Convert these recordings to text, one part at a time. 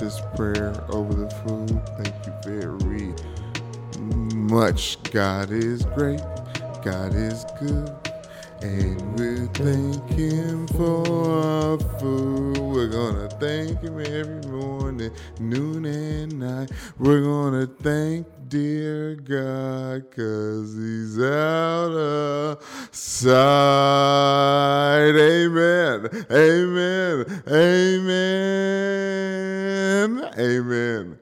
this prayer over the food. Thank you very much. God is great. God is good. And we're thanking for our food. We're gonna thank him every morning, noon and night. We're gonna thank dear God, cause he's out of sight. Amen. Amen. Amen. Amen.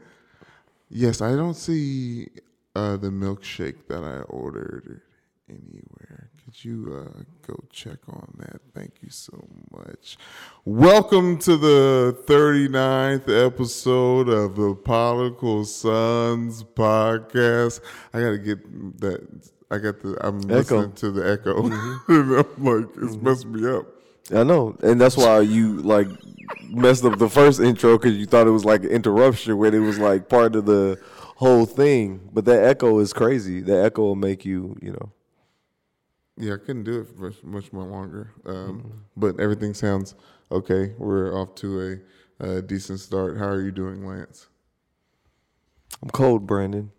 Yes, I don't see uh, the milkshake that I ordered anywhere. Could you uh, go check on that? Thank you so much. Welcome to the 39th episode of the Political Sons podcast. I got to get that. I got the. I'm Echo. listening to the echo. Mm-hmm. and I'm like, it's mm-hmm. messing me up. I know, and that's why you like messed up the first intro because you thought it was like an interruption when it was like part of the whole thing. But that echo is crazy. That echo will make you, you know. Yeah, I couldn't do it for much, much more longer. Um, mm-hmm. But everything sounds okay. We're off to a, uh decent start. How are you doing, Lance? I'm cold, Brandon.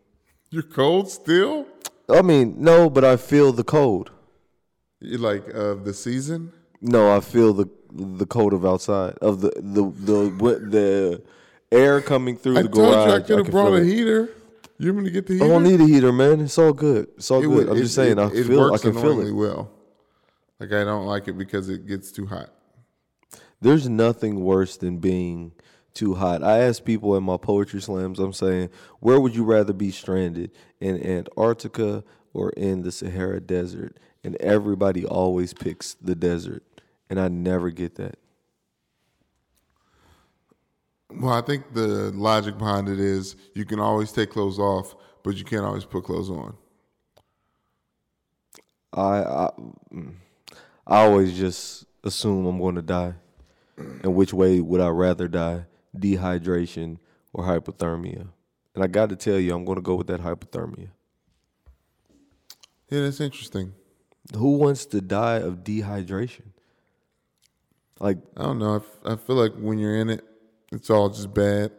You're cold still? I mean, no, but I feel the cold. You like uh, the season? No, I feel the the cold of outside of the the the the air coming through I the told garage. you I could have brought a heater. You want me to get the heater? I don't need a heater, man. It's all good. It's all It good. would- I'm it- just saying. it- I it feel. I works can feel it. well. Like I don't like it because it gets too hot. There's nothing worse than being too hot. I ask people in my poetry slams, I'm saying, where would you rather be stranded? In Antarctica or in the Sahara Desert? And everybody always picks the desert. And I never get that. Well, I think the logic behind it is you can always take clothes off, but you can't always put clothes on. I I, mm, I always just assume I'm going to die. And which way would I rather die? Dehydration or hypothermia? And I got to tell you, I'm going to go with that hypothermia. Yeah, that's interesting. Who wants to die of dehydration? Like, I don't know. I, f- I feel like when you're in it, it's all just bad.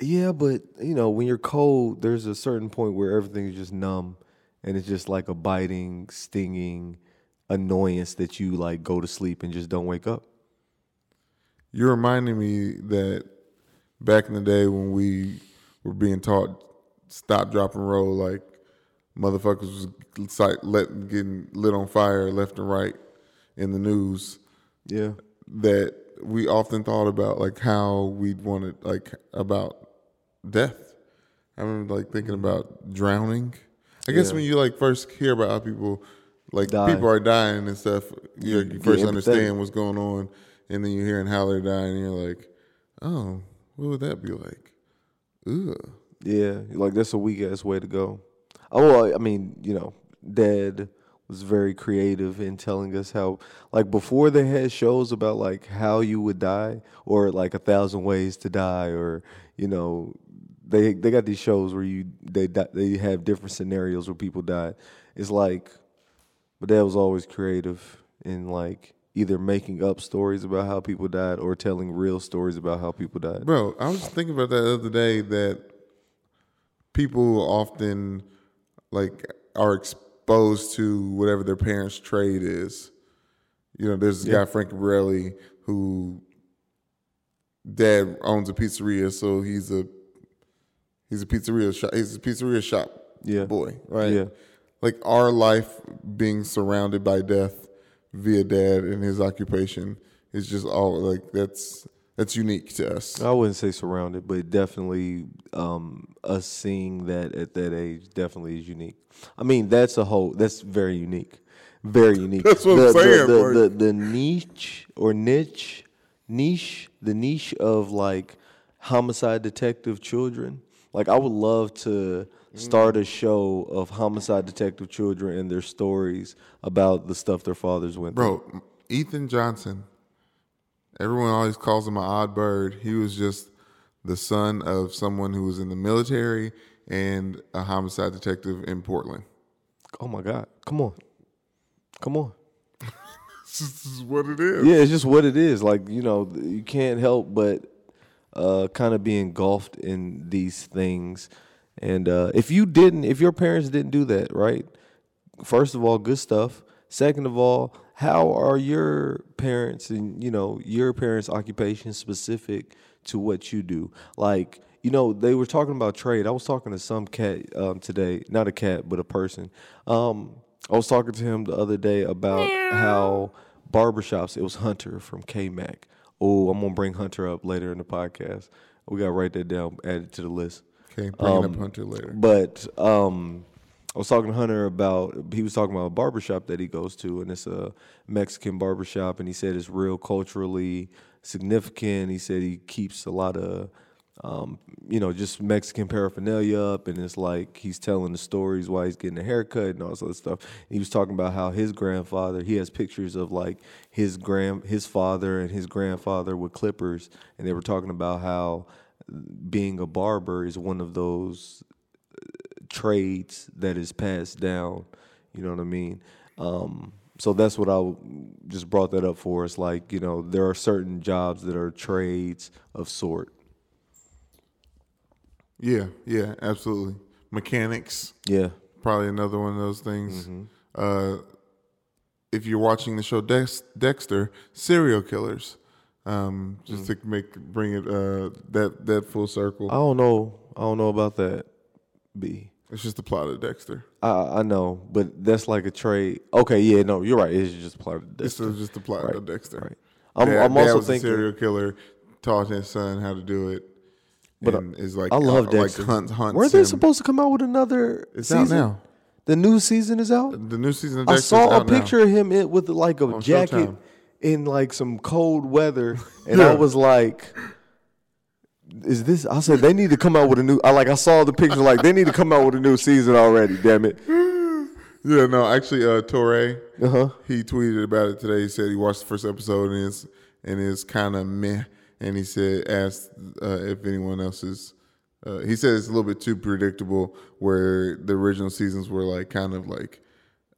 yeah, but you know, when you're cold, there's a certain point where everything is just numb and it's just like a biting, stinging annoyance that you like go to sleep and just don't wake up. You're reminding me that back in the day when we were being taught stop, drop, and roll, like motherfuckers was like let, getting lit on fire left and right in the news. Yeah. That we often thought about like how we'd wanted like about death. I remember like thinking mm-hmm. about drowning. I guess Yeah. when you like first hear about how people like Die. people are dying and stuff, you, you first understand what's going on, and then you're hearing how they're dying, and you're like, oh, what would that be like? Yeah, like that's a weak ass way to go. Oh, I mean, you know, Dad was very creative in telling us how, like, before they had shows about like how you would die or like a thousand ways to die, or you know, they they got these shows where you they they have different scenarios where people die. It's like, but Dad was always creative in like either making up stories about how people died or telling real stories about how people died. Bro, I was thinking about that the other day that people often like are exposed to whatever their parents' trade is. You know, there's this guy Frank Borelli who dad owns a pizzeria, so he's a he's a pizzeria shop. He's a pizzeria shop Yeah. boy, right? Yeah. Like our life being surrounded by death via dad and his occupation is just all like that's that's unique to us. I wouldn't say surrounded, but definitely um, us seeing that at that age definitely is unique. I mean, that's a whole. That's very unique, very unique. That's what I'm the, saying, The, the, the, the niche or niche, niche, the niche of like homicide detective children. Like, I would love to start a show of homicide detective children and their stories about the stuff their fathers went through. Bro, Ethan Johnson, everyone always calls him an odd bird. He was just the son of someone who was in the military and a homicide detective in Portland. Oh my God! Come on, come on. This is what it is. Yeah, it's just what it is. Like you know, you can't help but uh, kind of be engulfed in these things. And uh, if you didn't, if your parents didn't do that, right? First of all, good stuff. Second of all, how are your parents and you know your parents' occupation specific to what you do? Like, you know, they were talking about trade. I was talking to some cat um, today, not a cat, but a person. Um, I was talking to him the other day about how barbershops. It was Hunter from K Mac. Oh, I'm gonna bring Hunter up later in the podcast. We gotta write that down, add it to the list. Okay, bring Um, up Hunter later. But um, I was talking to Hunter about he was talking about a barbershop that he goes to, and it's a Mexican barbershop, and he said it's real culturally significant. He said he keeps a lot of um, you know, just Mexican paraphernalia up, and it's like he's telling the stories why he's getting a haircut and all this other stuff. And he was talking about how his grandfather, he has pictures of like his grand, his father and his grandfather with clippers, and they were talking about how being a barber is one of those trades that is passed down. You know what I mean? Um, so that's what I just brought that up for. It's like you know there are certain jobs that are trades of sort. yeah, yeah, absolutely. Mechanics, Yeah. probably another one of those things. Mm-hmm. Uh, if you're watching the show Dex- Dexter, serial killers. Um, just Mm. to make bring it uh, that that full circle. I don't know. I don't know about that. B. It's just the plot of Dexter. I I know, but that's like a trade. Okay, yeah, no, you're right. It's just part of this. is just the plot Right, of Dexter. Right. I'm, Dad- I'm also thinking. serial killer taught his son how to do it. But, and is like I love uh, Dexter. Like hunt, hunts Weren't they supposed to come out with another It's season? out now. The new season is out. The new season of I saw a out now. picture of him in, with like a On jacket Showtime. In like some cold weather, and I was like, "Is this?" I said, "They need to come out with a new." I like I saw the picture, like they need to come out with a new season already. Damn it! Yeah, no, actually, uh, Torre, Uh huh. he tweeted about it today. He said he watched the first episode and it's and it's kind of meh. And he said asked uh, if anyone else is. Uh, he said it's a little bit too predictable. Where the original seasons were like kind of like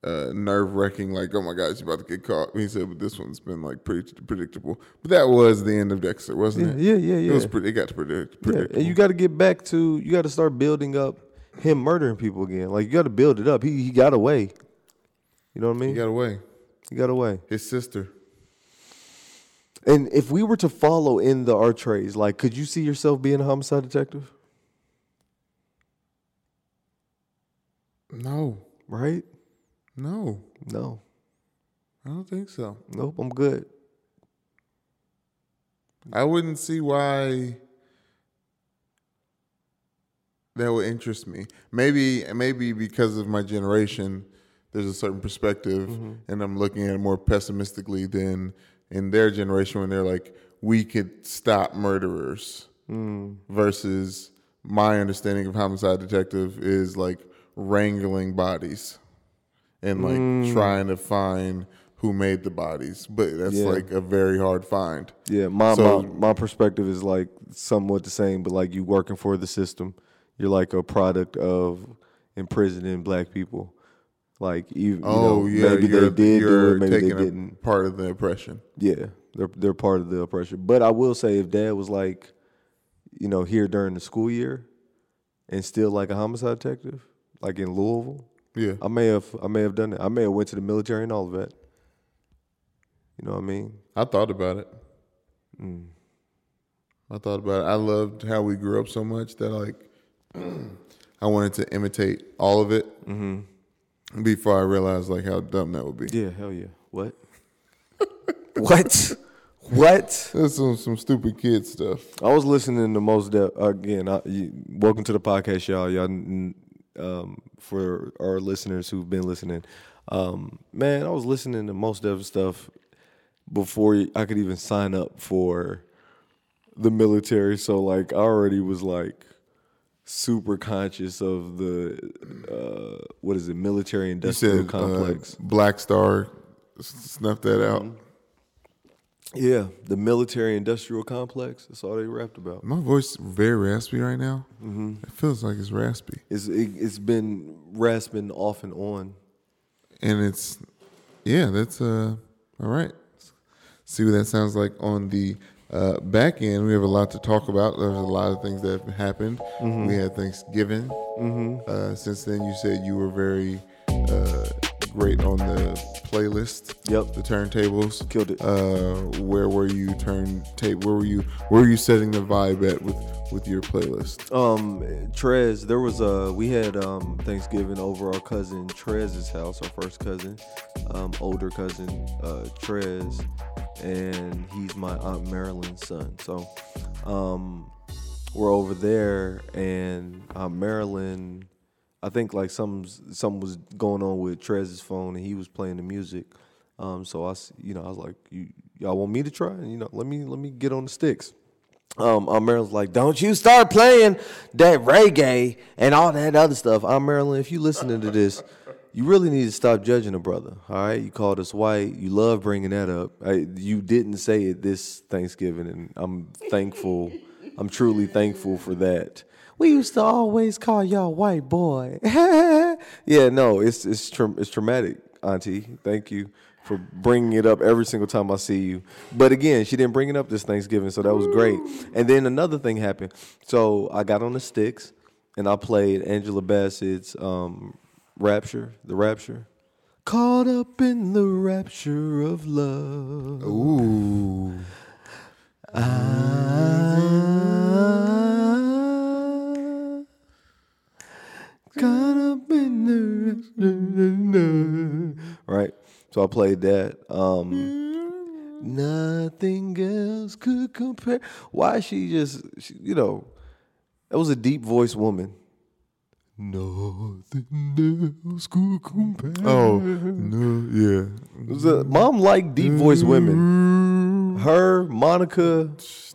uh, nerve wracking. Like oh my God, she's about to get caught. He said, but this one's been like pretty predictable. But that was the end of Dexter, wasn't Yeah, it? yeah, yeah, yeah. It was pretty. It got to predict. Yeah, predictable. and you got to get back to you got to start building up him murdering people again. Like you got to build it up. He he got away. You know what I mean? He got away. he got away. His sister. And if we were to follow in the art trades, like, could you see yourself being a homicide detective? No, Right? No, No. I don't think so. Nope. I'm good. I wouldn't see why that would interest me. Maybe maybe because of my generation, there's a certain perspective, mm-hmm. and I'm looking at it more pessimistically than in their generation when they're like, we could stop murderers. Mm. Versus my understanding of homicide detective is like wrangling bodies and like mm. trying to find who made the bodies, but that's Yeah. like a very hard find. Yeah. My, So- my my perspective is like somewhat the same, but like you working for the system. You're like a product of imprisoning black people. Like you, you Oh know, yeah, maybe they did do it, maybe they didn't. part of the oppression. Yeah, they're they're part of the oppression. But I will say, if Dad was like, you know, here during the school year, and still like a homicide detective, like in Louisville, Yeah, I may have I may have done it. I may have went to the military and all of that. You know what I mean? I thought about it. Mm. I thought about it. I loved how we grew up so much that like I wanted to imitate all of it Mm-hmm. before I realized like how dumb that would be. Yeah, hell yeah. What? what? What? That's some some stupid kid stuff. I was listening to Mos Def again. I, you, welcome to the podcast, y'all. Y'all, um, for our listeners who've been listening, um, man, I was listening to Mos Def stuff before I could even sign up for the military. So like, I already was like super conscious of the uh, what is it, military You industrial said complex. Uh, Black Star snuffed that out. Yeah, the military industrial complex. That's all they rapped about. My voice very raspy right now. Mm-hmm. It feels like it's raspy, It's it, it's been rasping off and on. and it's yeah. That's uh all right. See what that sounds like on the Uh, back end, we have a lot to talk about. There's a lot of things that have happened. Mm-hmm. We had Thanksgiving. Uh, since then, you said you were very uh, great on the playlist. Yep. The turntables. Killed it. Uh, where were you turn tape? Where were you? Where were you setting the vibe at with with your playlist? Um, Trez, there was a we had um Thanksgiving over our cousin Trez's house, our first cousin, um, older cousin, uh, Trez, and he's my aunt Marilyn's son. So, um, we're over there, and Aunt Marilyn, I think like some something was going on with Trez's phone, and he was playing the music. Um, so I, you know, I was like, you, y'all want me to try? And, you know, let me let me get on the sticks um, Aunt Marilyn's like, don't you start playing that reggae and all that other stuff. Aunt Marilyn, if you listening to this, you really need to stop judging a brother. All right, you called us white. You love bringing that up. I, you didn't say it this Thanksgiving, and I'm thankful. I'm truly thankful for that. We used to always call y'all white boy. yeah, no, it's it's tra- it's traumatic, Auntie. Thank you for bringing it up every single time I see you. But again, she didn't bring it up this Thanksgiving, so that was great. And then another thing happened. So I got on the sticks and I played Angela Bassett's um, Rapture, the Rapture. Caught up in the rapture of love. Ooh. I got up in the right. So I played that. Um, nothing else could compare. Why she just, she, you know, that was a deep voice woman. Nothing else could compare. Oh no, yeah. It was a, mom liked deep voice women. Her, Monica,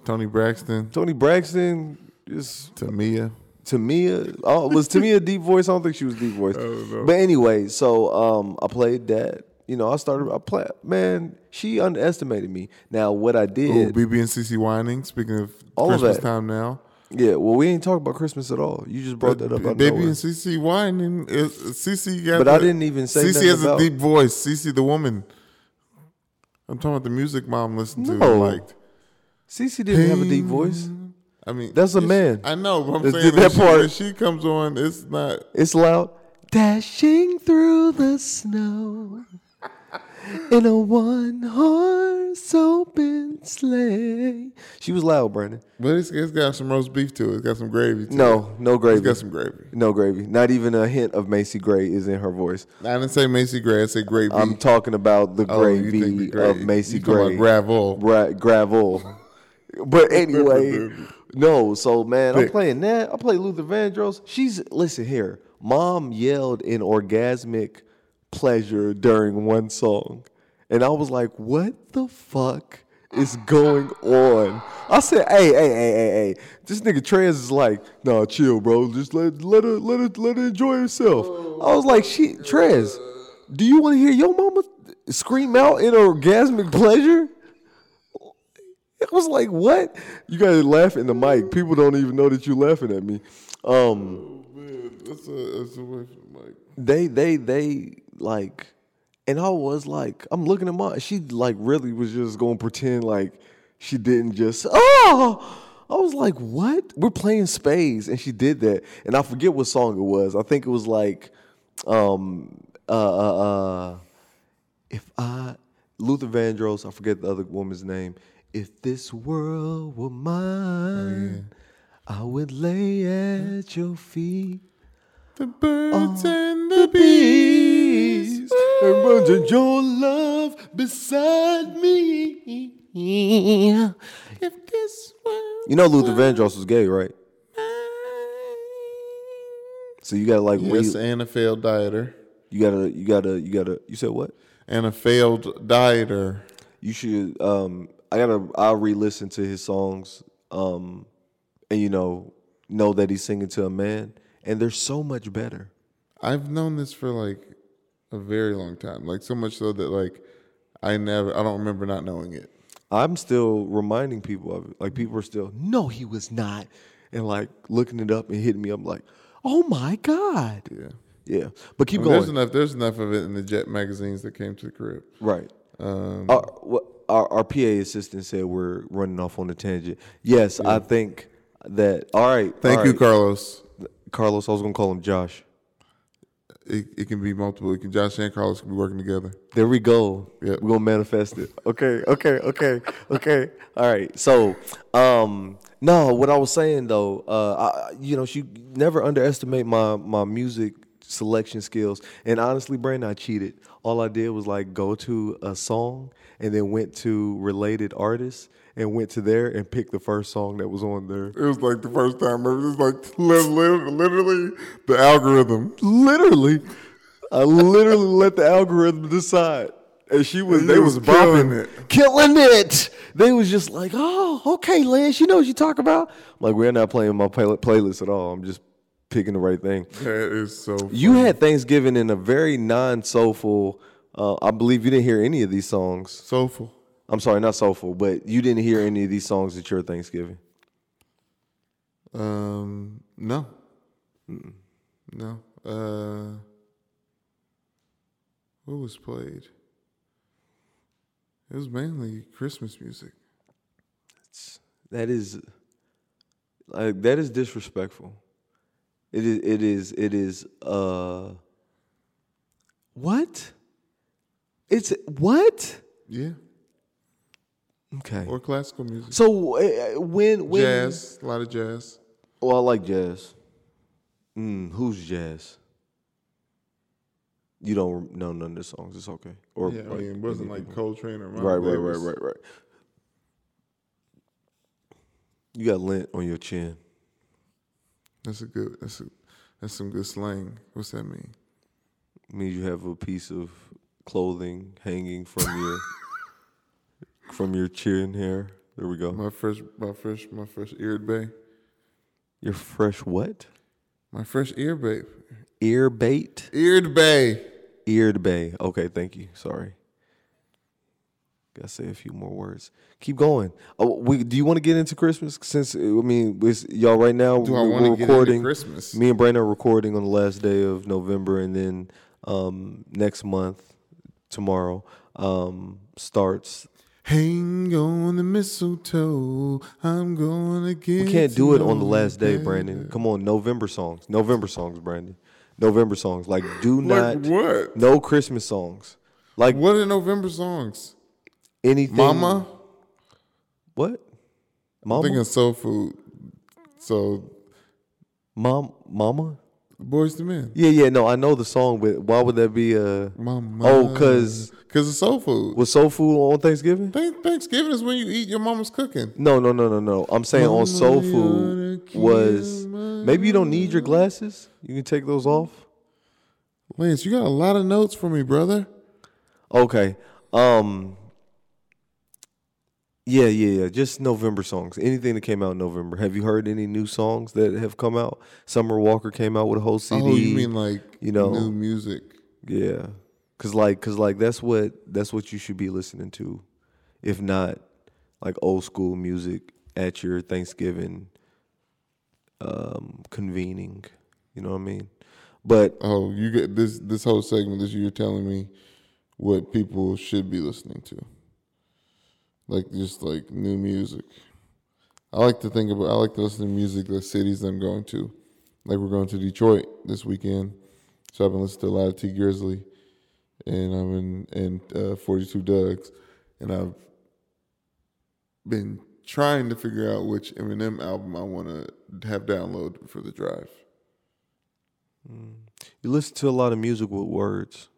Toni Braxton, Toni Braxton, just Tamia. Tamia. Oh, was Tamia a deep voice? I don't think she was deep voice. But anyway, so um, I played that. You know, I started. I play. Man, she underestimated me. Now, what I Ooh, did. BeBe and CeCe Winans. Speaking of All of Christmas that. time now. yeah. Well, we ain't talking about Christmas at all. You just brought that up. Out of Baby nowhere. and CC whining. Is, CC got But I the- didn't even say CC nothing has about- a deep voice. CC the woman. I'm talking about the music mom listened to No. and liked. Cece didn't have a deep voice. I mean, That's a it's- man. I know, but I'm That's- saying that she, part- when she comes on, it's not. It's loud. Dashing through the snow in a one horse open sleigh. She was loud, Brandon. But it's, it's got some roast beef to it. It's got some gravy. To it. No, no gravy. it's got some gravy. No gravy. Not even a hint of Macy Gray is in her voice. I didn't say Macy Gray. I said gravy. I'm talking about the Oh, gravy the gravy. of Macy You Gray. gravel. Ra- gravel. but anyway, no. So man, I'm playing that. I play Luther Vandross. She's listen here. Mom yelled in orgasmic pleasure during one song, and I was like, "What the fuck?" Is going on. I said, "Hey, hey, hey, hey, hey! This nigga Trez is like, nah, chill, bro. Just let let her let her let her enjoy herself." I was like, "She Trez, do you want to hear your mama scream out in orgasmic pleasure?" I was like, "What?" You gotta laugh in the mic. People don't even know that you're laughing at me. Um, Man, that's a, that's a way from the mic. they, they, they like, and I was like, I'm looking at my. She like really was just gonna pretend like she didn't just. Oh, I was like, what? We're playing spades, and she did that, and I forget what song it was. I think it was like, um, uh, uh, uh if I Luther Vandross, I forget the other woman's name. If this world were mine, I would lay at your feet. The birds and The the bees. bees and your love beside me. If this world You know Luther Vandross was gay, right? So you gotta like Yes, and a failed dieter. you gotta you gotta you gotta you said what? And a failed dieter. You should um I gotta I'll re-listen to his songs um and you know know that he's singing to a man and they're so much better. I've known this for like a very long time. Like so much so that like I never I don't remember not knowing it. I'm still reminding people of it. Like people are still, no, he was not. And like looking it up and hitting me up like, oh my God. Yeah. Yeah. But keep I mean, there's going. enough there's enough of it in the Jet magazines that came to the crib. Right. Um, Uh, what, our, our PA assistant said we're running off on a tangent. Yes, I think that. All right. Thank all you, right. Carlos. Carlos. I was gonna call him Josh. It, it can be multiple. It can Josh and Carlos can be working together. There we go. Yep. We're gonna manifest it. Okay, okay, okay, okay. All right. So, um, no, what I was saying though, uh, I, you know, she never underestimate my my music selection skills. And honestly, Brandon, I cheated. All I did was like go to a song and then went to related artists and went to there and picked the first song that was on there. It was like the first time. It was like li- li- literally the algorithm. Literally, I literally let the algorithm decide. And she was, And they was, was killing bopping it. killing it. They was just like, oh, okay, Lance, you know what you talk about. I'm like, we're not playing my play- playlist at all. I'm just picking the right thing. That is so. You had Thanksgiving in a very non-soulful. Uh, I believe you didn't hear any of these songs. soulful. I'm sorry, not soulful, but you didn't hear any of these songs at your Thanksgiving. Um, no, no. Uh, what was played? It was mainly Christmas music. That is like that is disrespectful. It is it is it is uh what? It's what? Yeah, Okay. or classical music. So uh, when when jazz, a lot of jazz. Oh, I like jazz. Mm, who's jazz? You don't know none of the songs. It's okay. Or yeah, I mean, it wasn't like Coltrane or Miles right, right, right, right, right. You got lint on your chin. That's a good. That's a. That's some good slang. What's that mean? means you have a piece of clothing hanging from your from your chin hair. There we go. My fresh, my fresh, my fresh eared bay. Your fresh what? My fresh ear bay. Ear bait? Eared bay. Eared bay. Okay, thank you. Sorry. Gotta say a few more words. Keep going. Oh, we, do you want to get into Christmas? Since I mean, y'all right now Do I we're- want to we're get into recording. Christmas? Me and Brandon are recording on the last day of November, and then um, next month, tomorrow, um, starts Hang on the mistletoe. I'm gonna get. We can't do it on the last day. Brandon. Come on, November songs. November songs, Brandon. November songs. Like do Like not what? no Christmas songs. Like What are November songs? Anything Mama. What? I'm thinking soul food. So Mom Mama? Boyz II Men. Yeah, yeah, no, I know the song, but why would that be uh Mama. Oh, because cause it's soul food. was soul food on Thanksgiving? Thank- Thanksgiving is when you eat your mama's cooking. No, no, no, no, no. I'm saying on soul food was maybe you don't need your glasses. You can take those off. Lance, you got a lot of notes for me, brother. Okay. Um Yeah, yeah, yeah. Just November songs. Anything that came out in November. Have you heard any new songs that have come out? Summer Walker came out with a whole CD. Oh, you mean like you know- new music? Yeah. Cause like cause like that's what that's what you should be listening to. If not like old school music at your Thanksgiving um convening. You know what I mean? But Oh, you get this this whole segment. This you're telling me what people should be listening to, like just like new music. I like to think about. I like to listen to music the cities I'm going to. Like we're going to Detroit this weekend, so I've been listening to a lot of Tee Grizzley, and I'm in and uh, 42 Dugg, and I've been trying to figure out which Eminem album I want to have downloaded for the drive. you listen to a lot of music with words.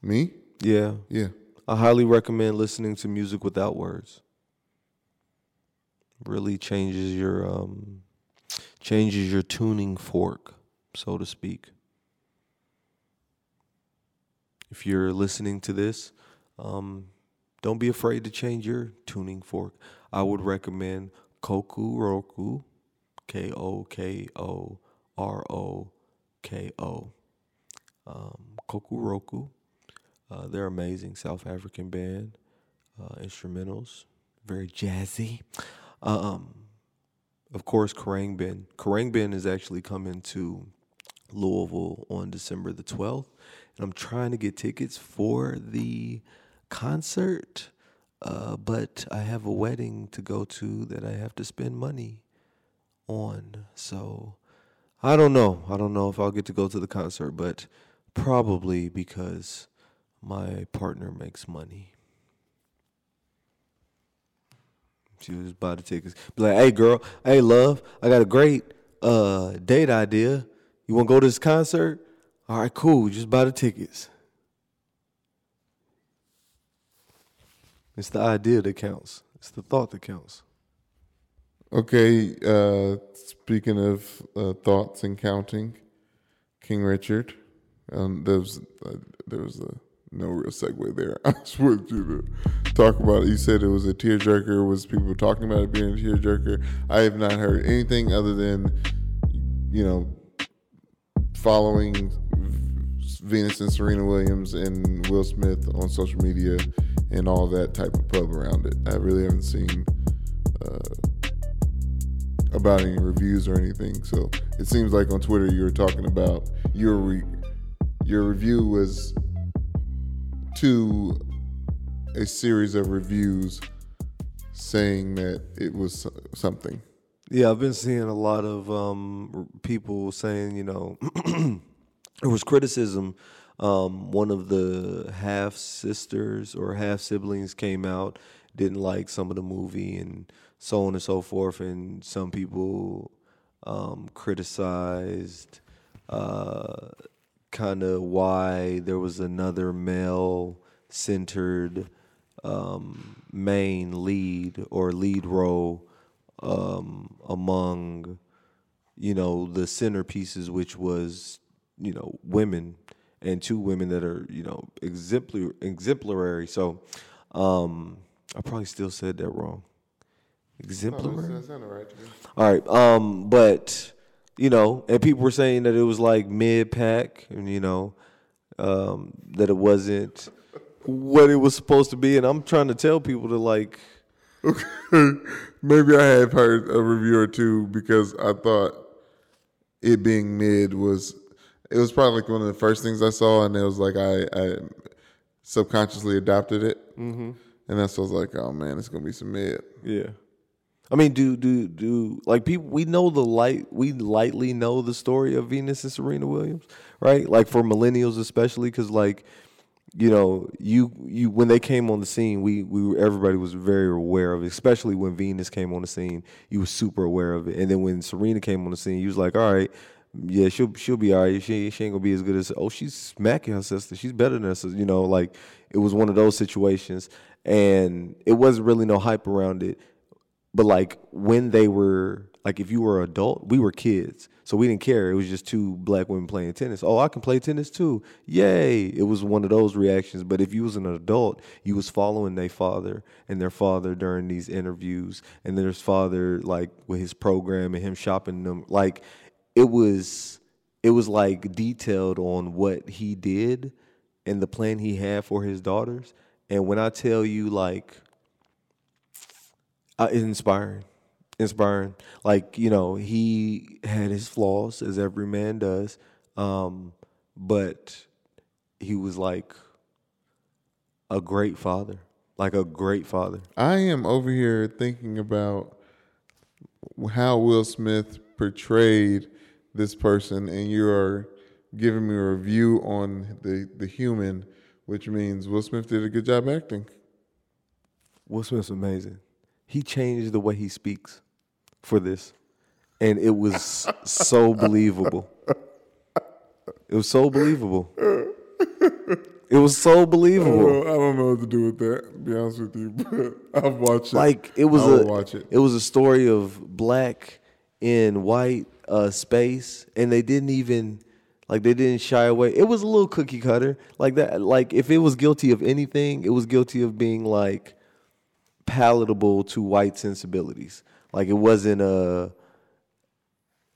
Me? Yeah. Yeah. I highly recommend listening to music without words. Really changes your um changes your tuning fork, so to speak. If you're listening to this, um, don't be afraid to change your tuning fork. I would recommend Kokoroko, K O K O R O K O. Um, Kokoroko. Uh, they're amazing South African band, uh, instrumentals, very jazzy. Um, of course. Kerrang Ben is actually coming to Louisville on December the 12th, and I'm trying to get tickets for the concert. uh, but I have a wedding to go to that I have to spend money on. So I don't know. I don't know if I'll get to go to the concert, but probably because my partner makes money. She was buy the tickets. Be like, hey girl, hey love, I got a great uh date idea. You wanna go to this concert? All right, cool. Just buy the tickets. It's the idea that counts. It's the thought that counts. Okay, uh, speaking of uh, thoughts and counting, King Richard. Um, there was uh, there was a no real segue there. I just wanted you to talk about it. You said it was a tearjerker. Was people talking about it being a tearjerker? I have not heard anything other than you know following Venus and Serena Williams and Will Smith on social media and all that type of pub around it. I really haven't seen uh, about any reviews or anything. So it seems like on Twitter you were talking about your re- your review was to a series of reviews saying that it was something. Yeah, I've been seeing a lot of um, people saying, you know, there was criticism. Um, one of the half sisters or half siblings came out, didn't like some of the movie, and so on and so forth. And some people um, criticized uh, kind of why there was another male centered um, main lead or lead role um, among you know the centerpieces, which was you know women and two women that are you know exemplary. exemplary. So um, I probably still said that wrong. Exemplary. All right, um, but you know, and people were saying that it was like mid pack, and you know, um, that it wasn't what it was supposed to be. And I'm trying to tell people to like. Okay, maybe I have heard a review or two because I thought it being mid was it was probably like one of the first things I saw, and it was like I, I subconsciously adopted it, mm-hmm. and that's what I was like, oh man, it's gonna be some mid. Yeah. I mean, do do do like people? We know the light. We lightly know the story of Venus and Serena Williams, right? Like for millennials, especially, because like you know, you you when they came on the scene, we we everybody was very aware of it. Especially when Venus came on the scene, you was super aware of it. And then when Serena came on the scene, you was like, all right, yeah, she'll she'll be all right. She she ain't gonna be as good as oh, she's smacking her sister. She's better than her sister. You know, like it was one of those situations, and it wasn't really no hype around it. But like when they were like if you were an adult, we were kids. So we didn't care. It was just two black women playing tennis. Oh, I can play tennis too. Yay. It was one of those reactions. But if you was an adult, you was following their father and their father during these interviews and their father like with his program and him shopping them. Like it was it was like detailed on what he did and the plan he had for his daughters. And when I tell you like uh, inspiring. Inspiring. Like, you know, he had his flaws, as every man does. Um, but he was like a great father. Like a great father. I am over here thinking about how Will Smith portrayed this person, and you are giving me a review on the, the human, which means Will Smith did a good job acting. Will Smith's amazing he changed the way he speaks for this. And it was so believable. It was so believable. It was so believable. I don't, know, what to do with that. To be honest with you, but I've watched it. Like it was a watch it. it was a story of black in white uh, space, and they didn't even like they didn't shy away. It was a little cookie cutter like that. Like if it was guilty of anything, it was guilty of being like palatable to white sensibilities. Like it wasn't a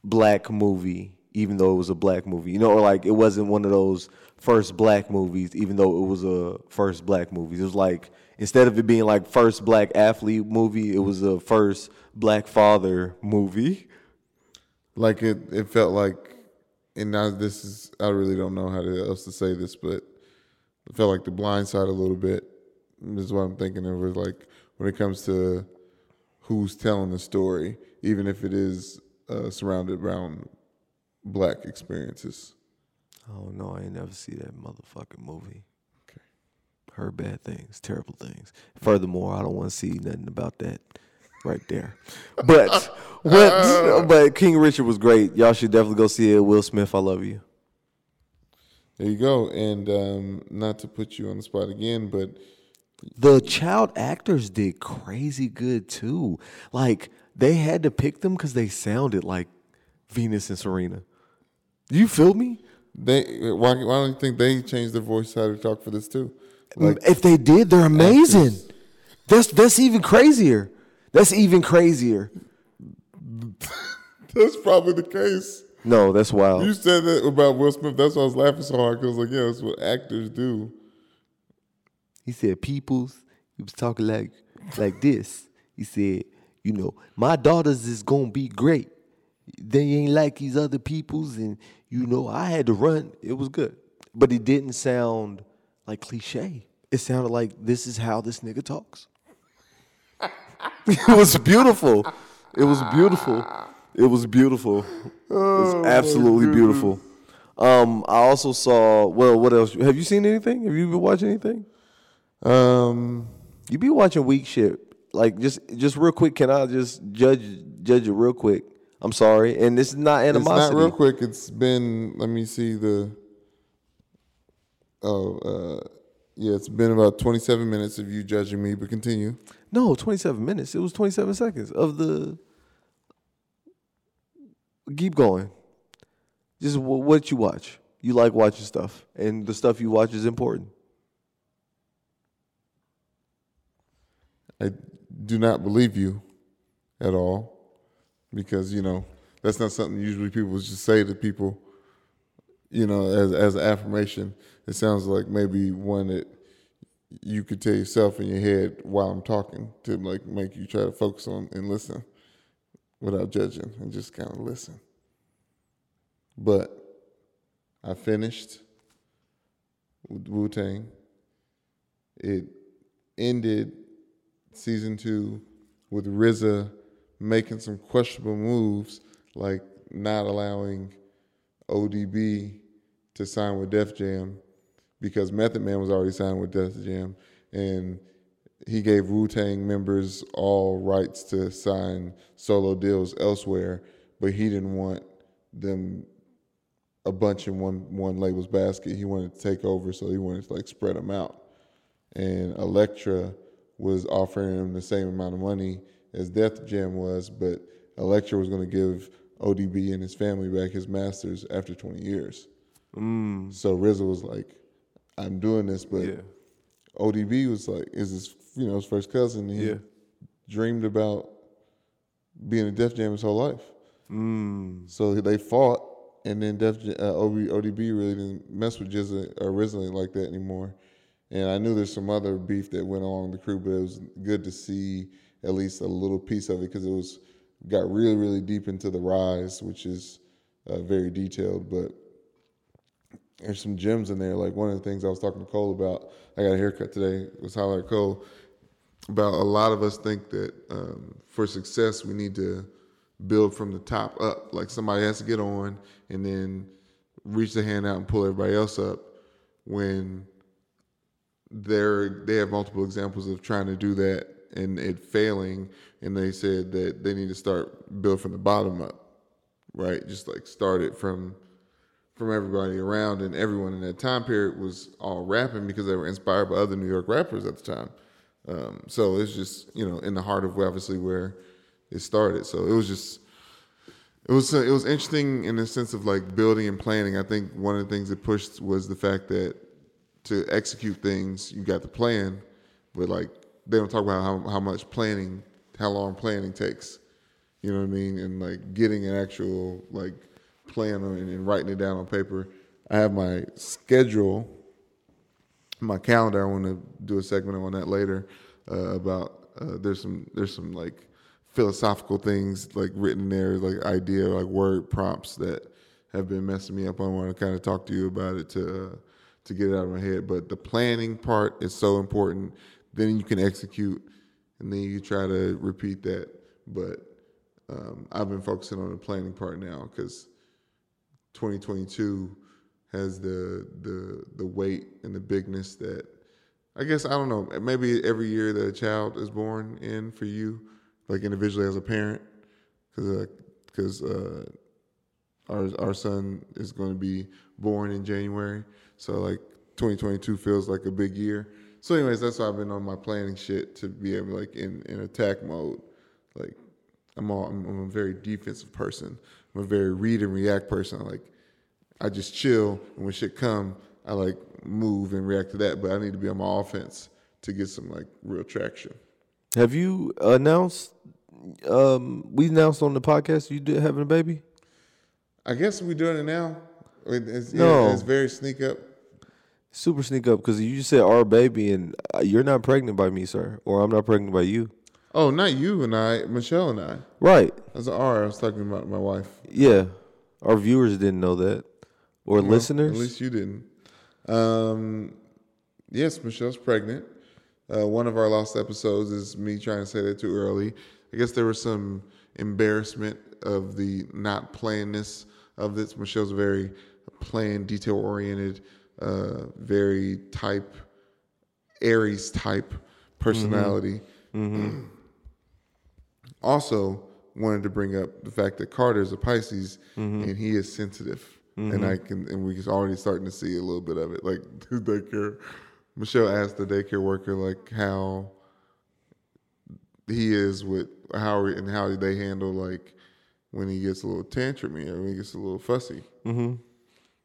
black movie, even though it was a black movie. You know, or like it wasn't one of those first black movies, even though it was a first black movie. It was like instead of it being like first black athlete movie, it was a first black father movie. Like it, it felt like, and now this is I really don't know how else to say this, but it felt like The Blind Side a little bit This is what I'm thinking of. Is like when it comes to who's telling the story, even if it is uh, surrounded around black experiences. Oh no, I ain't never see that motherfucking movie. Okay. Heard bad things, terrible things. Furthermore, I don't want to see nothing about that right there. But what? but King Richard was great. Y'all should definitely go see it. Will Smith, I love you. There you go. And um, not to put you on the spot again, but The child actors did crazy good too. Like they had to pick them because they sounded like Venus and Serena. You feel me? they why why don't you think they changed their voice how to talk for this too? Like if they did, they're amazing. actors. That's that's even crazier. That's even crazier. that's probably the case. No, that's wild. You said that about Will Smith. That's why I was laughing so hard because like, yeah, that's what actors do. He said, "Peoples." He was talking like like this. He said, "You know, my daughters is gonna be great. They ain't like these other peoples, and you know, I had to run. It was good, but it didn't sound like cliche. It sounded like this is how this nigga talks. it was beautiful. It was beautiful. It was beautiful. It was absolutely beautiful. Um, I also saw. Well, what else? Have you seen anything? Have you been watching anything? Um, You be watching weak shit. Like just just real quick, can I just judge judge it real quick? I'm sorry. And this is not it's not real quick. It's been. Let me see the. Oh, uh, yeah. It's been about twenty-seven minutes of you judging me, but continue. No, 27 minutes. It was 27 seconds of the Keep going. Just wh- what you watch. You like watching stuff, and the stuff you watch is important. I do not believe you at all because you know that's not something usually people just say to people. You know, as as an affirmation, it sounds like maybe one that you could tell yourself in your head while I'm talking to like make you try to focus on and listen without judging and just kind of listen. But I finished with Wu Tang. It ended season two with RZA making some questionable moves, like not allowing ODB to sign with Def Jam because Method Man was already signed with Def Jam, and he gave Wu Tang members all rights to sign solo deals elsewhere, but he didn't want them a bunch in one one label's basket. He wanted to take over, so he wanted to like spread them out. And Elektra was offering him the same amount of money as Def Jam was, but Elektra was going to give ODB and his family back his masters after 20 years. So RZA was like, "I'm doing this," but Yeah. ODB was like, "Is his you know his first cousin? He Yeah. dreamed about being a Def Jam his whole life." Mm. So they fought, and then Def Jam, uh, OB, ODB really didn't mess with GZA originally like that anymore. And I knew there's some other beef that went along the crew, but it was good to see at least a little piece of it because it was got really really deep into the rise, which is uh, very detailed, but. There's some gems in there. Like one of the things I was talking to Cole about, I got a haircut today, was at Cole about a lot of us think that um, for success we need to build from the top up. Like somebody has to get on and then reach the hand out and pull everybody else up. When they're they have multiple examples of trying to do that and it failing, and they said that they need to start build from the bottom up, right? Just like start it from from everybody around, and everyone in that time period was all rapping because they were inspired by other New York rappers at the time. Um, so it's just you know in the heart of obviously where it started. So it was just it was it was interesting in the sense of like building and planning. I think one of the things that pushed was the fact that to execute things you got the plan, but like they don't talk about how how much planning, how long planning takes. You know what I mean? And like getting an actual like plan it and writing it down on paper. I have my schedule, my calendar. I want to do a segment on that later uh, about uh, there's some there's some like philosophical things like written there, like idea, like word prompts that have been messing me up. I want to kind of talk to you about it to uh, to get it out of my head. But the planning part is so important. then you can execute, and then you try to repeat that. But um, I've been focusing on the planning part now because 2022 has the the the weight and the bigness that I guess I don't know. Maybe every year that a child is born in for you, like individually as a parent, because because uh, uh, our our son is going to be born in January, so like 2022 feels like a big year. So, anyways, that's why I've been on my planning shit to be able like in in attack mode. Like I'm all I'm, I'm a very defensive person. I'm a very read and react person. Like I just chill, and when shit come, I like move and react to that. But I need to be on my offense to get some like real traction. Have you announced? Um, we announced on the podcast you did having a baby. I guess we're doing it now. It's, No. yeah, it's very sneak up. Super sneak up because you said our baby and uh, you're not pregnant by me, sir, or I'm not pregnant by you. Oh, not you and I, Michelle and I. Right? That's an R. I was talking about my wife. Yeah. Our viewers didn't know that, or Well, listeners. At least you didn't. Um, yes, Michelle's pregnant. Uh, one of our lost episodes is me trying to say that too early. I guess there was some embarrassment of the not planness of this. Michelle's very plan, detail oriented, uh, very type Aries type personality. also wanted to bring up the fact that Carter is a Pisces and he is sensitive, and I can and we're already starting to see a little bit of it. Like the daycare, Michelle asked the daycare worker like how he is with how and how they handle like when he gets a little tantrumy or when he gets a little fussy. mm-hmm.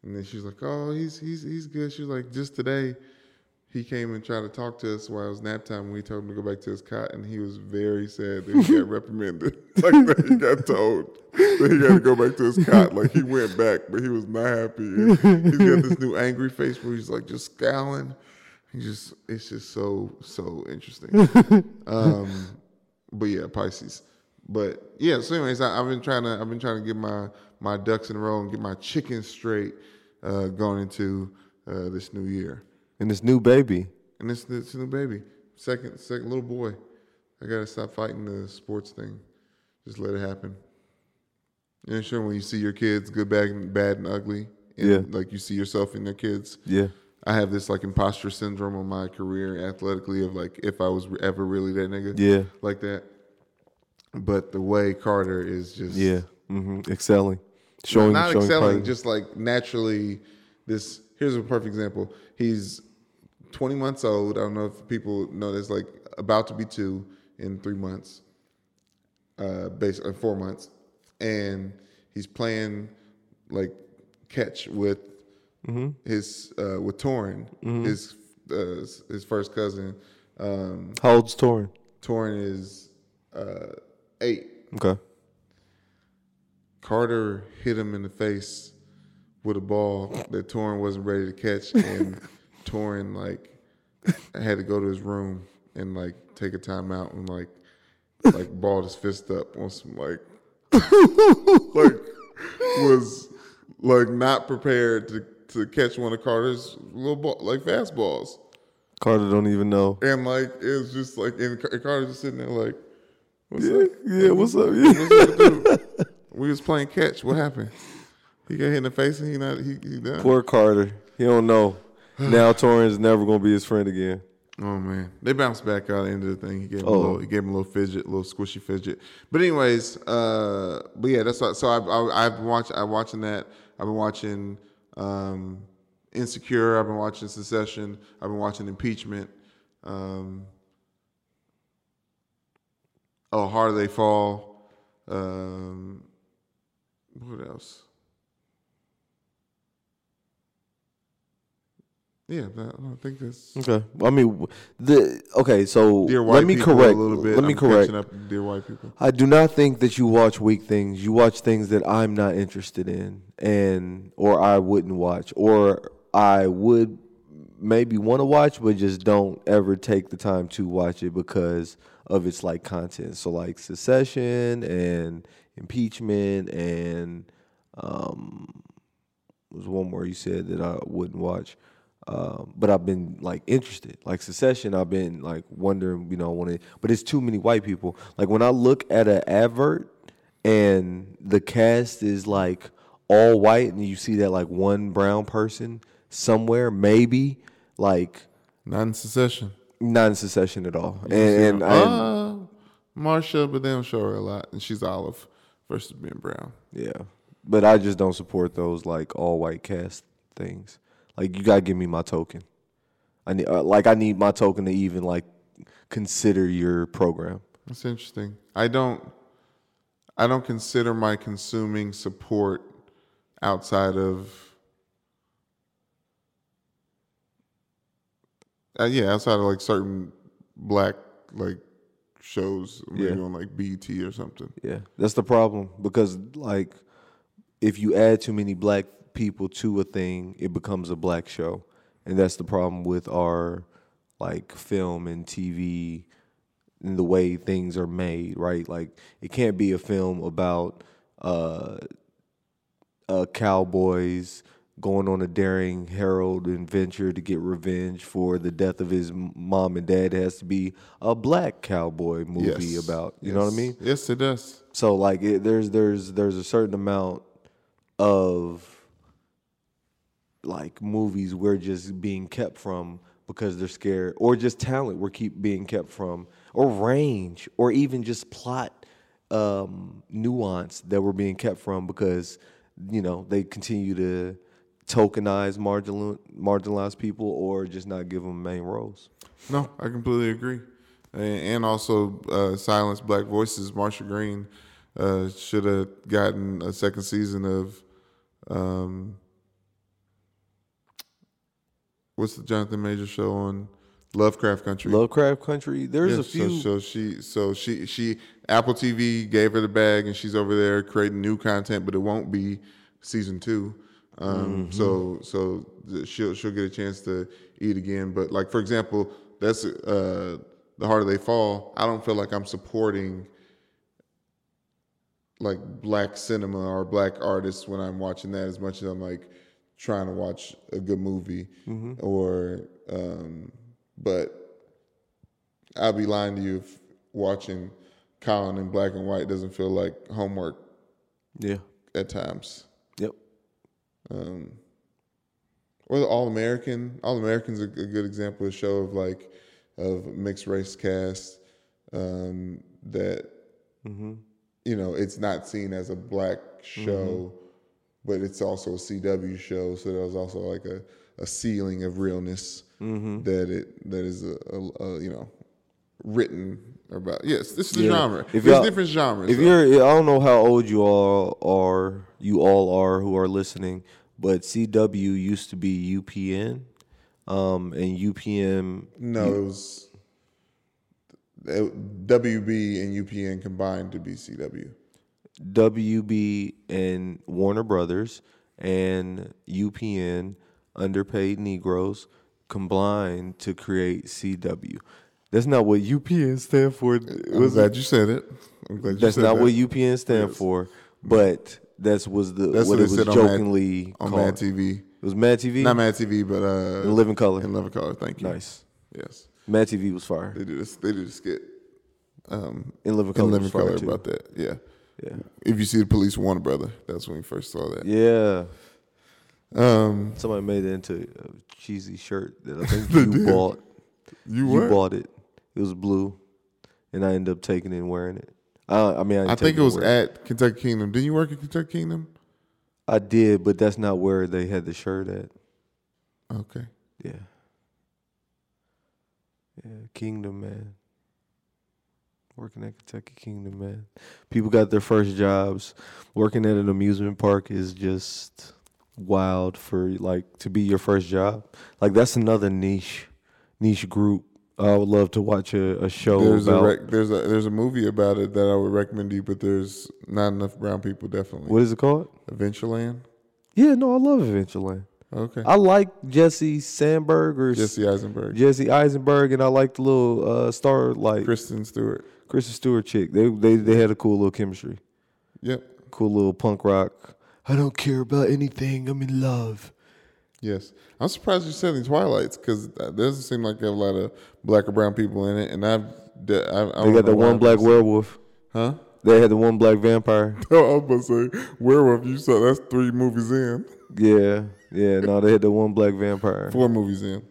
And then she's like, "Oh, he's he's he's good." She's like, "Just today, he came and tried to talk to us while it was nap time. We told him to go back to his cot, and he was very sad that he got reprimanded. like that he got told that he got to go back to his cot. Like he went back, but he was not happy. And he's got this new angry face where he's like just scowling. He just it's just so so interesting. um, but yeah, Pisces. But yeah, so anyways, I, I've been trying to I've been trying to get my my ducks in a row and get my chicken straight uh, going into uh, this new year. And this new baby. And this this new baby, second second little boy. I gotta stop fighting the sports thing. Just let it happen. And sure, when you see your kids good, bad, and bad and ugly, and Yeah. like you see yourself in their kids. Yeah. I have this like imposter syndrome on my career athletically of like if I was ever really that nigga, Yeah. like that. But the way Carter is just Yeah. hmm Excelling. Showing. not showing excelling, pride. just like naturally. This here's a perfect example. He's 20 months old. I don't know if people know this. Like about to be two in three months, uh, basically four months, and he's playing like catch with his uh, with Torin, his uh, his first cousin. Um, How old's Torin? Torin is uh, eight. Okay. Carter hit him in the face with a ball that Torin wasn't ready to catch, and Torin like had to go to his room and like take a timeout and like like balled his fist up on some like like was like not prepared to to catch one of Carter's little ball like fastballs, Carter don't even know. and like it was just like and Car- Carter just sitting there like, what's Yeah. up? Yeah. What's up? Yeah. What's up, dude? We was playing catch. What happened? He got hit in the face and he not he, he done. Poor Carter. He don't know. now Torin's never gonna be his friend again. Oh man, they bounced back out at the end of the thing. He gave him Oh. a little, he gave him a little fidget, a little squishy fidget. But anyways, uh, but yeah, that's what, so I've I, I've watched I'm watching that. I've been watching um, Insecure. I've been watching Succession. I've been watching Impeachment. Um, oh, Harder They Fall. Um, what else? Yeah, that, I think that's. Okay. I mean, the okay. So let me correct. a little bit. Let me I'm correct. up Dear white people. I do not think that you watch weak things. You watch things that I'm not interested in, and or I wouldn't watch, or I would maybe want to watch, but just don't ever take the time to watch it because of its like content. So like succession and impeachment and um, was one more you said that I wouldn't watch. Um, but I've been like interested, like Succession. I've been like wondering, you know, when it, but it's too many white people. Like when I look at an advert and the cast is like all white, and you see that like one brown person somewhere, maybe like Not in succession. not in Succession at all. And, and, and uh, Marsha, but they don't show her a lot, and she's olive versus being brown. Yeah, but I just don't support those like all white cast things. Like you gotta give me my token. I need uh, like I need my token to even like consider your program. That's interesting. I don't. I don't consider my consuming support outside of. Uh, yeah, outside of like certain black like shows, maybe Yeah. on like BET or something. Yeah, that's the problem because like if you add too many black people to a thing, it becomes a black show, and that's the problem with our like film and TV and the way things are made, right? Like it can't be a film about uh, uh cowboys going on a daring herald adventure to get revenge for the death of his mom and dad. It has to be a black cowboy movie Yes. about, you know what I mean? Yes, it does. So like it, there's there's there's a certain amount of like movies we're just being kept from because they're scared or just talent we're keep being kept from or range or even just plot um nuance that we're being kept from because you know they continue to tokenize marginal marginalized people or just not give them main roles No, I completely agree. And, also, uh, silence black voices. Misha Green uh, should have gotten a second season of um, what's the Jonathan Major show on Lovecraft Country. lovecraft country there's Yeah, a few So, so she, so she, she, Apple TV gave her the bag, and she's over there creating new content, but it won't be season two. Um, Mm-hmm. So, so she'll she'll get a chance to eat again. But like for example, that's uh, the harder they fall. I don't feel like I'm supporting like black cinema or black artists when I'm watching that as much as I'm like trying to watch a good movie or um but I'll be lying to you if watching Colin in black and white doesn't feel like homework yeah at times. Um, or the All American. All American's a, a good example of a show of like of mixed race cast um, that you know it's not seen as a black show, but it's also a CW show. So there's also like a, a ceiling of realness that it that is a, a, a you know written about. Yes, this is the Yeah. genre. If There's different genres. If you're, I don't know how old you all are, you all are who are listening, but CW used to be UPN, um, and UPN. No, it was it- WB and UPN combined to be CW. WB and Warner Brothers and UPN, underpaid Negroes, combined to create CW. That's not what UPN stand for. I'm Was glad you said it. I'm glad you That's not that. what UPN stand for, but that's was the That's what what it was said on Mad- jokingly on. Mad TV. It was Mad TV. Not Mad TV, but uh, In Living Color. In Living Color. Thank you. Nice. Yes, Mad TV was fire. they did this. They did a skit. Um, In Living in Color Living Color too. about that. Yeah. Yeah. If you see the police Warner Brother, that's when we first saw that. Yeah. Um, Somebody made it into a cheesy shirt that I think you bought. you You bought it. It was blue, and I ended up taking it and wearing it. Uh, I mean, I, I think it was wear at Kentucky Kingdom. Didn't you work at Kentucky Kingdom? I did, but that's not where they had the shirt at. Okay. Yeah. Yeah, Kingdom, man. Working at Kentucky Kingdom, man. People got their first jobs. Working at an amusement park is just wild for like to be your first job. Like that's another niche niche group. I would love to watch a, a show There's about a rec- there's a there's a movie about it that I would recommend to you, but there's not enough brown people. Definitely. what is it called? Adventureland. Yeah, no, I love Adventureland. Okay. I like Jesse Sandberg or Jesse Eisenberg. Jesse Eisenberg, and I like the little uh, star like Kristen Stewart. Kristen Stewart chick. They they they had a cool little chemistry. Yep. Cool little punk rock. I don't care about anything. I'm in love. Yes, I'm surprised you said in Twilights because doesn't seem like they have a lot of black or brown people in it, and I've I, I They got the one black werewolf. huh? They had the one black vampire. Oh, I was about to say werewolf. You saw that's three movies in, Yeah, yeah. No, they had the one black vampire. four movies in.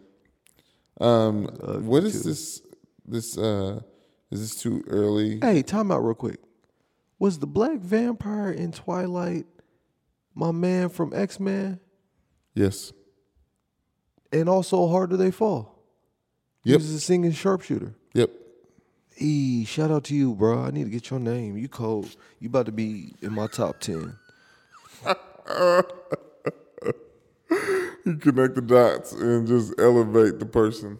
Um, Uh, what is two. this? This uh, is this too early? Hey, time out real quick. Was the black vampire in Twilight my man from X Men? Yes. And also Harder They Fall. He Yep. was a singing sharpshooter. Yep. E, shout out to you, bro. I need to get your name. You cold. You about to be in my top ten. You connect the dots and just elevate the person.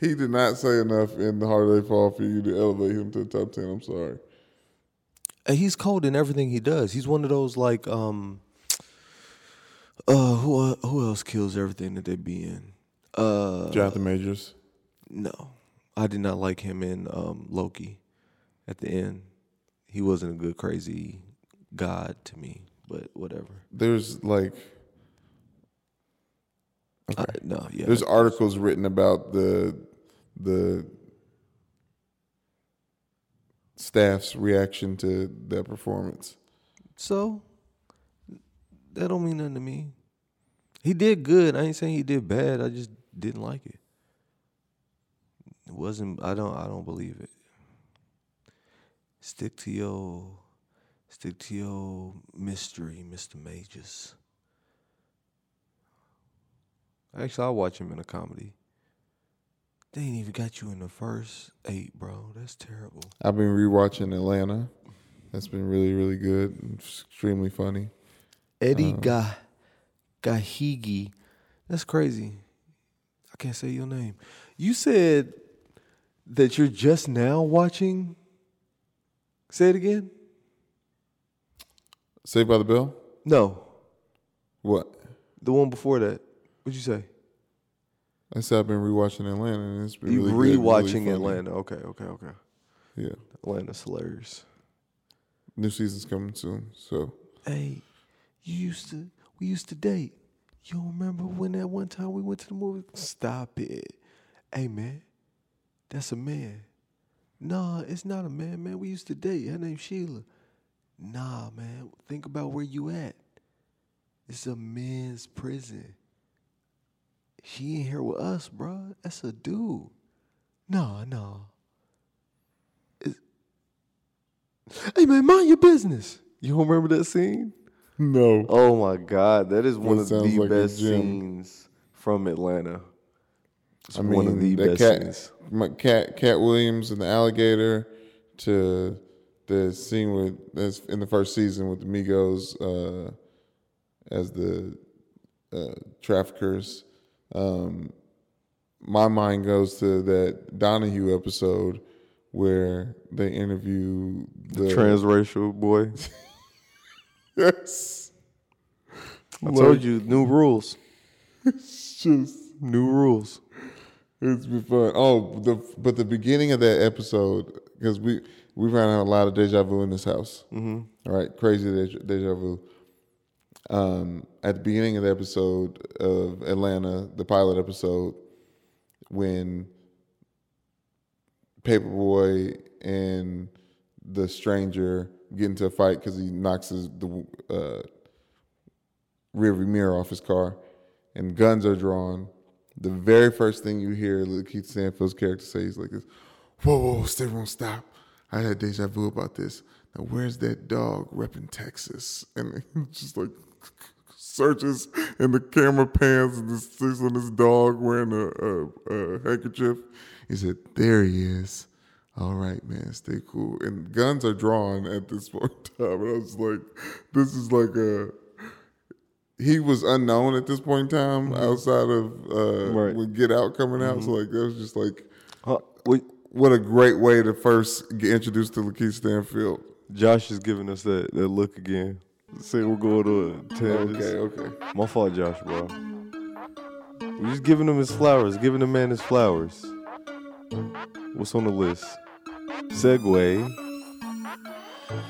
He did not say enough in the Harder They Fall for you to elevate him to the top ten. I'm sorry. And he's cold in everything he does. He's one of those like um uh who who else kills everything that they be in? Uh Jonathan Majors. no. I did not like him in um Loki at the end. He wasn't a good crazy god to me, but whatever. There's like I, no, yeah. there's articles written about the the staff's reaction to that performance. So that don't mean nothing to me. He did good. I ain't saying he did bad. I just didn't like it. It wasn't I don't I don't believe it. Stick to your stick to your mystery, Mr. Majors. Actually I'll watch him in a comedy. They ain't even got you in the first eight, bro. That's terrible. I've been rewatching Atlanta. That's been really really good. Extremely funny. Eddie um, Ga Gahigi. That's crazy. I can't say your name. You said that you're just now watching. Say it again. Saved by the Bell. No, What? the one before that. What'd you say? I said I've been rewatching Atlanta and it's been You really good, really rewatching. Atlanta. Okay, okay, okay. Yeah. Atlanta's hilarious. New season's coming soon. So Hey, you used to we used to date. You don't remember when that one time we went to the movie? Stop it. Hey man, that's a man. Nah, it's not a man, man. We used to date. Her name's Sheila. Nah, man. Think about where you at. It's a men's prison. She ain't here with us, bruh. That's a dude. Nah, nah. It's- Hey man, mind your business. You don't remember that scene? No. Oh my God, that is one That of sounds the like a best scenes from Atlanta. It's I mean, one of the that best cat, scenes. my cat, Katt Williams and the alligator, to the scene with that's in the first season with the Migos uh, as the uh, traffickers. Um, my mind goes to that Donahue episode where they interview the, Transracial boy. Yes, I told you, new rules. it's just New rules. It's been fun. Oh, the but the beginning of that episode because we we ran out a lot of deja vu in this house. Mm-hmm. All right, crazy deja, deja vu. Um, at the beginning of the episode of Atlanta, the pilot episode, when Paper Boi and the stranger get into a fight because he knocks his the uh, rearview mirror off his car, and guns are drawn. The very first thing you hear Keith Stanfield's character say is like this, "Whoa, whoa, stay, won't stop." I had deja vu about this. Now, where's that dog repping Texas? And just like searches, and the camera pans and sees on this dog wearing a, a, a handkerchief. He said, "There he is." All right, man, stay cool. And guns are drawn at this point in time. And I was like, this is like a he was unknown at this point in time mm-hmm. outside of uh Right. with Get Out coming out. So mm-hmm. like that was just like Huh, wait, what a great way to first get introduced to Lakeith Stanfield. Josh is giving us that, that look again. Say we're going to a tangent. Okay, okay. My fault, Josh, bro. We're just giving him his flowers, giving the man his flowers. What's on the list? Segway.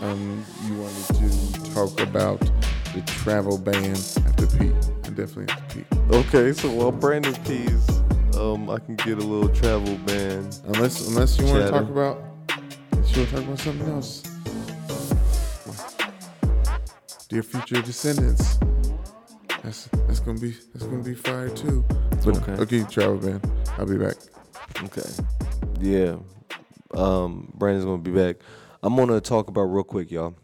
Um you wanted to talk about the travel ban after Pete definitely have to pee. Okay, so while Brandon pees, um, I can get a little travel ban. Unless unless you want to talk about, you want to talk about something else. Dear future descendants. That's that's gonna be that's gonna be fire too. But Okay. okay, travel ban. I'll be back. Okay. Yeah. Um, Brandon's gonna be back. I'm gonna talk about real quick, y'all.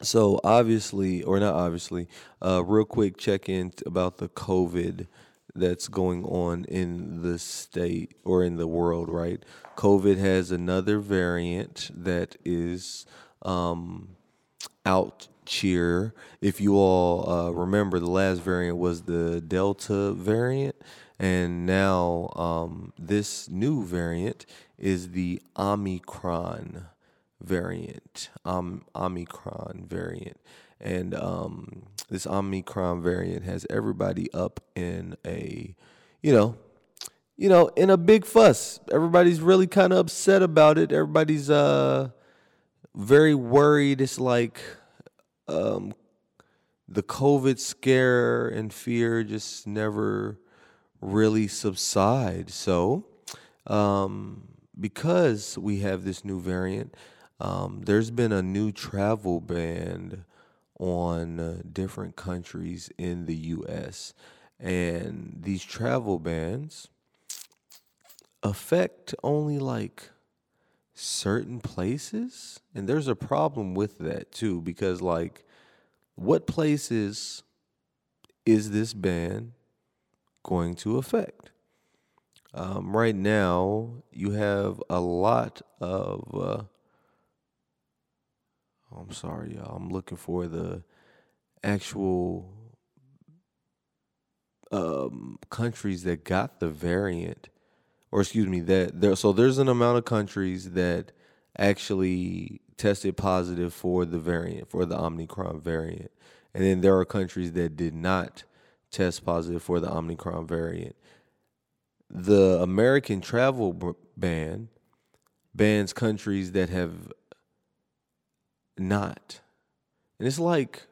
So obviously, or not obviously, uh, real quick check in about the COVID that's going on in the state or in the world, right? COVID has another variant that is um, out cheer. If you all uh, remember, the last variant was the Delta variant, and now um, this new variant is the Omicron variant. Um, Omicron variant, and um, this Omicron variant has everybody up in a, you know, you know, in a big fuss. Everybody's really kind of upset about it. Everybody's uh very worried. It's like um the COVID scare and fear just never really subside. So, um, because we have this new variant, um, there's been a new travel ban on uh, different countries in the U.S. And these travel bans affect only like certain places. And there's a problem with that too, because like, what places is this ban going to affect? Um, right now, you have a lot of. Uh, I'm sorry, y'all. I'm looking for the actual um, countries that got the variant, or excuse me, that there. So there's an amount of countries that actually tested positive for the variant, for the Omicron variant, and then there are countries that did not test positive for the Omicron variant. The American travel ban bans countries that have not. And it's like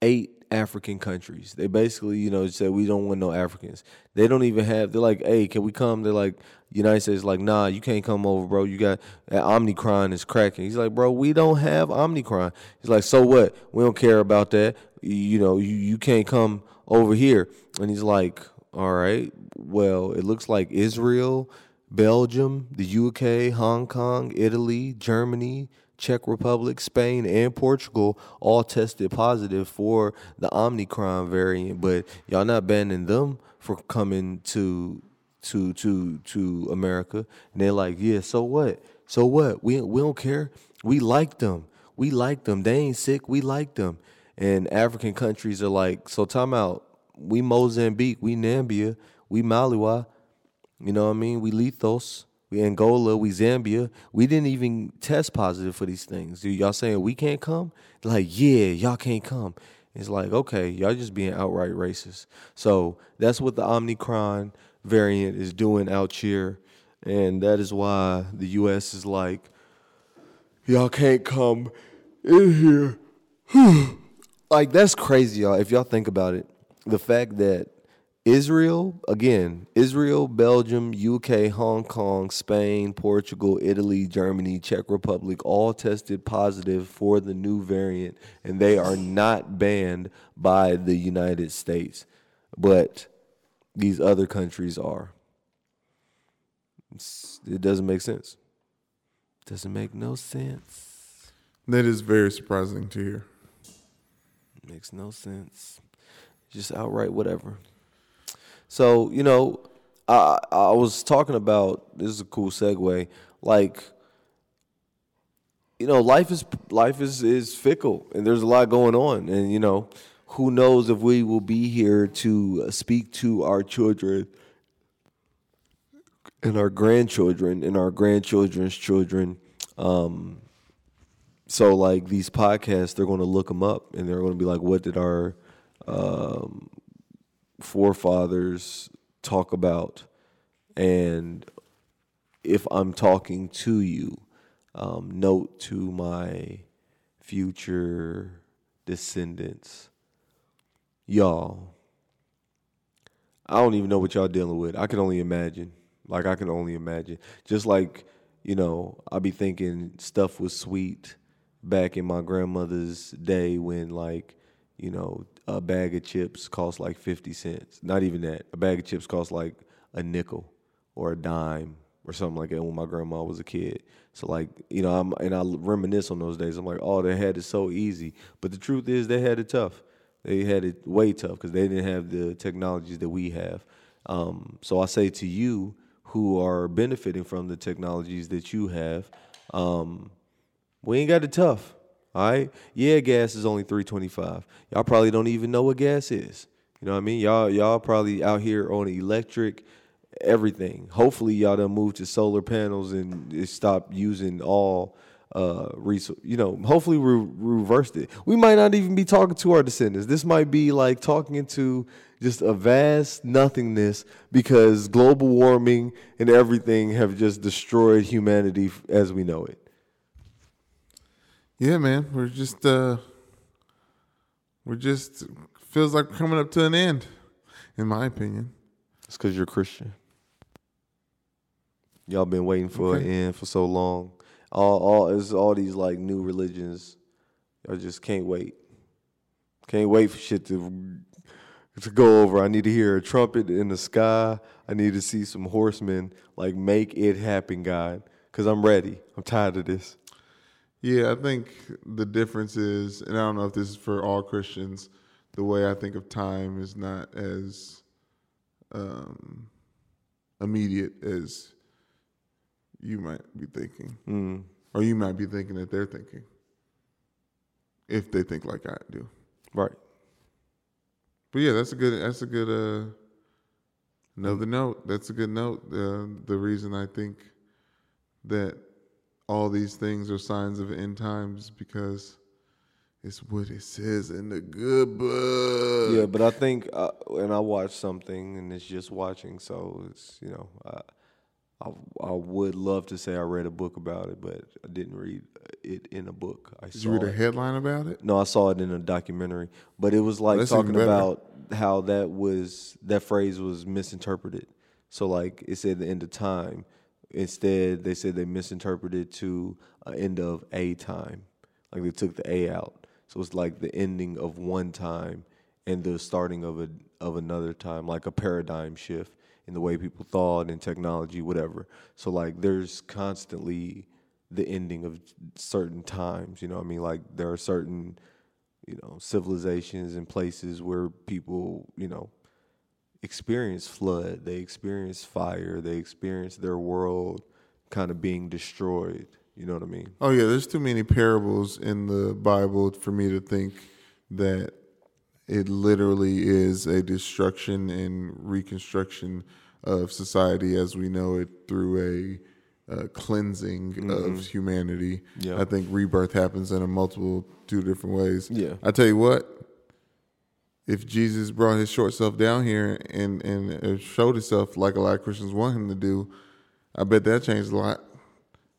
eight African countries. They basically, you know, said we don't want no Africans. They don't even have. They're like, hey, can we come? They're like, United States, like, nah, you can't come over, bro. You got that Omnicron is cracking. He's like, bro, we don't have Omnicron. He's like, so what? We don't care about that. You, know, you you can't come over here. And he's like, all right, well, it looks like Israel, Belgium, the UK, Hong Kong, Italy, Germany, Czech Republic, Spain, and Portugal all tested positive for the Omicron variant, but y'all not banning them for coming to to to to America. And they're like, yeah, so what? So what? We we don't care. We like them. We like them. They ain't sick. We like them. And African countries are like, so time out. We Mozambique, we Nambia, we Malawi, you know what I mean? We Lethos, we Angola, we Zambia. We didn't even test positive for these things. Dude, y'all saying we can't come? Like, yeah, y'all can't come. It's like, okay, y'all just being outright racist. So that's what the Omicron variant is doing out here. And that is why the US is like, y'all can't come in here. like that's crazy, y'all. If y'all think about it, the fact that Israel, again, Israel, Belgium, UK, Hong Kong, Spain, Portugal, Italy, Germany, Czech Republic all tested positive for the new variant, and they are not banned by the United States, but these other countries are. It's- it doesn't make sense. Doesn't make no sense. That is very surprising to hear. Makes no sense. Just outright whatever. So, you know, I I was talking about this is a cool segue. Like, you know, life is life is is fickle and there's a lot going on. And, you know, who knows if we will be here to speak to our children and our grandchildren and our grandchildren's children. Um, so like these podcasts, they're going to look them up and they're going to be like, what did our um, forefathers talk about? And if I'm talking to you, um, note to my future descendants, y'all, I don't even know what y'all dealing with. I can only imagine. Like I can only imagine. Just like you know, I be thinking stuff was sweet back in my grandmother's day when like you know a bag of chips cost like fifty cents. Not even that. A bag of chips cost like a nickel or a dime or something like that when my grandma was a kid. So like you know, I'm and I reminisce on those days. I'm like, oh, they had it so easy, but the truth is they had it tough. They had it way tough because they didn't have the technologies that we have. Um, so I say to you who are benefiting from the technologies that you have, um, we ain't got it tough. All right. Yeah, gas is only three twenty five. Y'all probably don't even know what gas is. You know what I mean? Y'all y'all probably out here on electric everything. Hopefully, y'all done moved to solar panels and stop using all uh resource. You know, hopefully we reversed it. We might not even be talking to our descendants. This might be like talking into just a vast nothingness because global warming and everything have just destroyed humanity as we know it. Yeah, man, we're just uh we're just feels like we're coming up to an end, in my opinion. It's because you're Christian. Y'all been waiting for okay. an end for so long. All all it's all these like new religions. Y'all just can't wait. Can't wait for shit to to go over. I need to hear a trumpet in the sky. I need to see some horsemen. Like make it happen, God. Cause I'm ready. I'm tired of this. Yeah, I think the difference is, and I don't know if this is for all Christians, the way I think of time is not as um, immediate as you might be thinking, mm. or you might be thinking that they're thinking, if they think like I do. Right. But yeah, that's a good. That's a good. Uh, another note. That's a good note. Uh, the reason I think that all these things are signs of end times because it's what it says in the good book. Yeah, but I think, uh, and I watched something, and it's just watching, so it's you know, I, I, I would love to say I read a book about it, but I didn't read it in a book. I Did you read a headline about it? No, I saw it in a documentary, but it was like talking about how that was that phrase was misinterpreted. So like it said the end of time. Instead, they said they misinterpreted to an end of a time. Like they took the a out. So it's like the ending of one time and the starting of a of another time, like a paradigm shift in the way people thought and technology, whatever. So like there's constantly the ending of certain times, you know I mean? Like there are certain, you know, civilizations and places where people, you know, experience flood, they experience fire, they experience their world kind of being destroyed. You know what I mean? Oh yeah, there's too many parables in the Bible for me to think that it literally is a destruction and reconstruction of society as we know it through a uh, cleansing mm-hmm. of humanity. Yeah. I think rebirth happens in a multiple two different ways. Yeah. I tell you what, if Jesus brought his short self down here and and showed himself like a lot of Christians want him to do, I bet that changed a lot.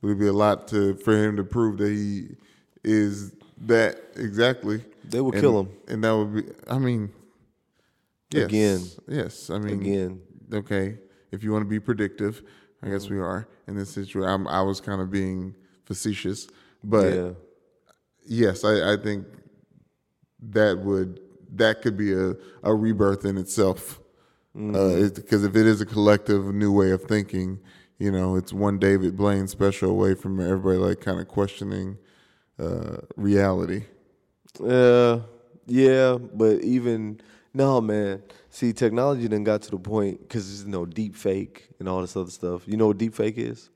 It would be a lot to for him to prove that he is that exactly. They would and, kill him, and that would be. I mean, yes, again, yes. I mean, again. Okay, if you want to be predictive, I guess we are in this situation. i was kind of being facetious, but yeah. yes, I, I think that would that could be a, a rebirth in itself. Because mm-hmm. uh, if it is a collective new way of thinking, you know, it's one David Blaine special away from everybody like kind of questioning uh, reality. Uh, yeah, but even no, man. See, technology then got to the point because there's no deep fake and all this other stuff. You know what deep fake is?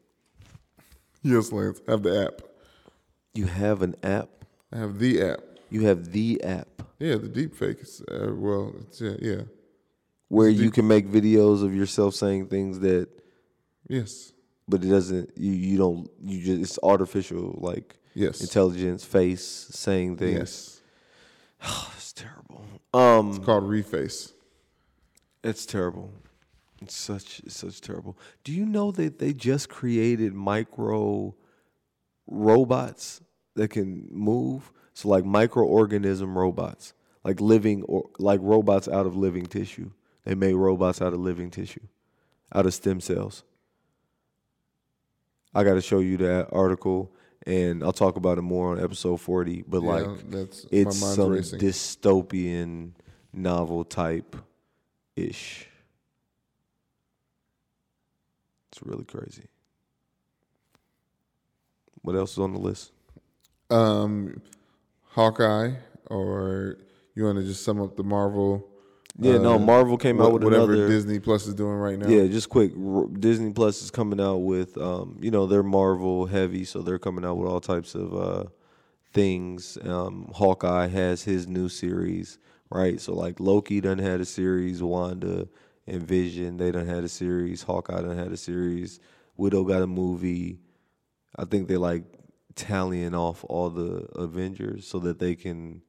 Yes, Lance. I have the app. You have an app. I have the app. You have the app. Yeah, the deep fake is uh, well, it's, yeah, yeah. Where you can make videos of yourself saying things that. Yes. But it doesn't. You you don't. You just it's artificial like. Yes. Intelligence face saying things. Yes. Oh, it's terrible. Um, it's called reface. It's terrible. It's such it's such terrible. Do you know that they just created micro robots that can move? So like microorganism robots, like living or like robots out of living tissue They made robots out of living tissue, out of stem cells. I got to show you that article, and I'll talk about it more on episode forty. But Yeah, like, that's it's some racing. dystopian novel type ish. It's really crazy. What else is on the list? um, Hawkeye, or you want to just sum up the Marvel? Yeah, no, uh, Marvel came what- out with whatever another. Disney Plus is doing right now. Yeah, just quick. R- Disney Plus is coming out with, um, you know, they're Marvel heavy, so they're coming out with all types of uh, things. Um, Hawkeye has his new series, right? So like Loki done had a series, Wanda and Vision they done had a series, Hawkeye done had a series, Widow got a movie. I think they like tallying off all the Avengers so that they can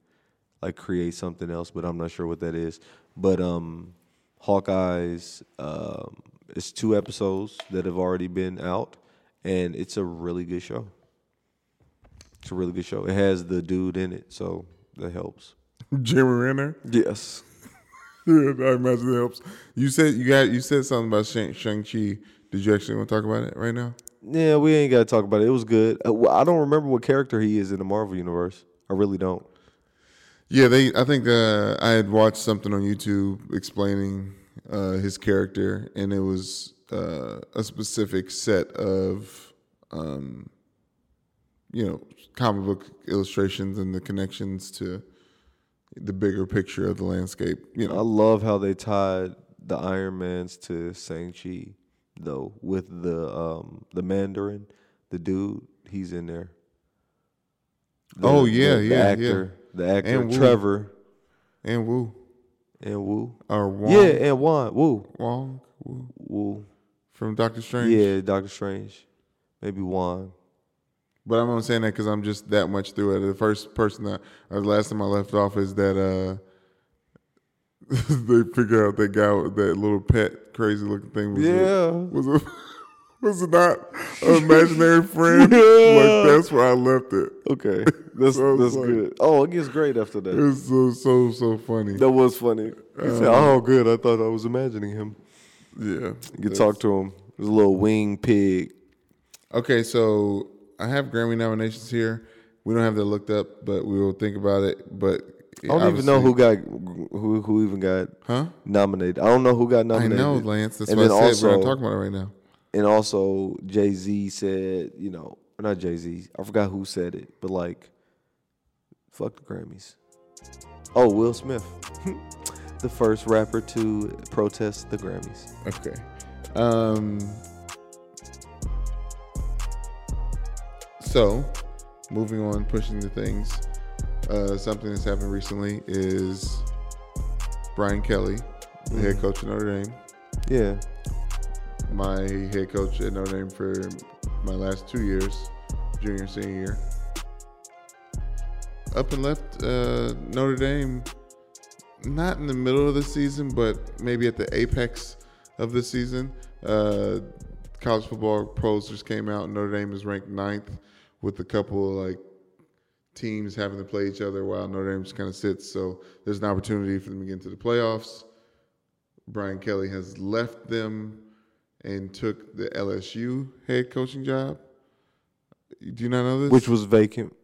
like create something else, but I'm not sure what that is. But um Hawkeye's um it's two episodes that have already been out and it's a really good show. It's a really good show. It has the dude in it, so that helps. Jeremy Renner. Yes. Yeah, I imagine it helps. You said you got you said something about Shang Shang Chi. Did you actually want to talk about it right now? Yeah, we ain't got to talk about it. It was good. Uh, I don't remember what character he is in the Marvel universe. I really don't. Yeah, they. I think uh, I had watched something on YouTube explaining uh, his character, and it was uh, a specific set of, um, you know, comic book illustrations and the connections to the bigger picture of the landscape. You know, I love how they tied the Iron Mans to Shang Chi, though, with the um the Mandarin, the dude, he's in there. The- Oh, yeah, the, the yeah, yeah. actor, the actor And Wu. Trevor and Wu and Wu. or Wong, Yeah, and Juan Wu Wong Wu Wu. from Doctor Strange. Yeah, Doctor Strange, maybe Juan. But I'm only saying that because I'm just that much through it. The first person that, or the last time I left off is that uh, they figure out that guy, with that little pet, crazy looking thing was Yeah. a, was a, was it not an imaginary friend? Yeah. Like that's where I left it. Okay, that's So that's like- good. Oh, it gets great after It that. was so so so funny. That was funny. He said, um, "Oh, good. I thought I was imagining him." Yeah, You talk to him. There's a little wing pig. Okay, so I have Grammy nominations here. We don't have that looked up, but we will think about it. But I don't even know who got who who even got Huh? nominated. I don't know who got nominated. I know, Lance. That's And then I said we're also- not talking about it right now. And also Jay Z said, you know, not Jay Z. I forgot who said it, but like, fuck the Grammys. Oh, Will Smith, the first rapper to protest the Grammys. Okay. Um. So, moving on, pushing the things. Uh, something that's happened recently is Brian Kelly, the head Mhm. coach of Notre Dame. Yeah, My head coach at Notre Dame for my last two years, junior senior year. Up and left uh, Notre Dame, not in the middle of the season, but maybe at the apex of the season. Uh, college football pros just came out. Notre Dame is ranked ninth, with a couple of like teams having to play each other while Notre Dame just kind of sits. So there's an opportunity for them to get into the playoffs. Brian Kelly has left them and took the LSU head coaching job. Do you not know this? which was vacant.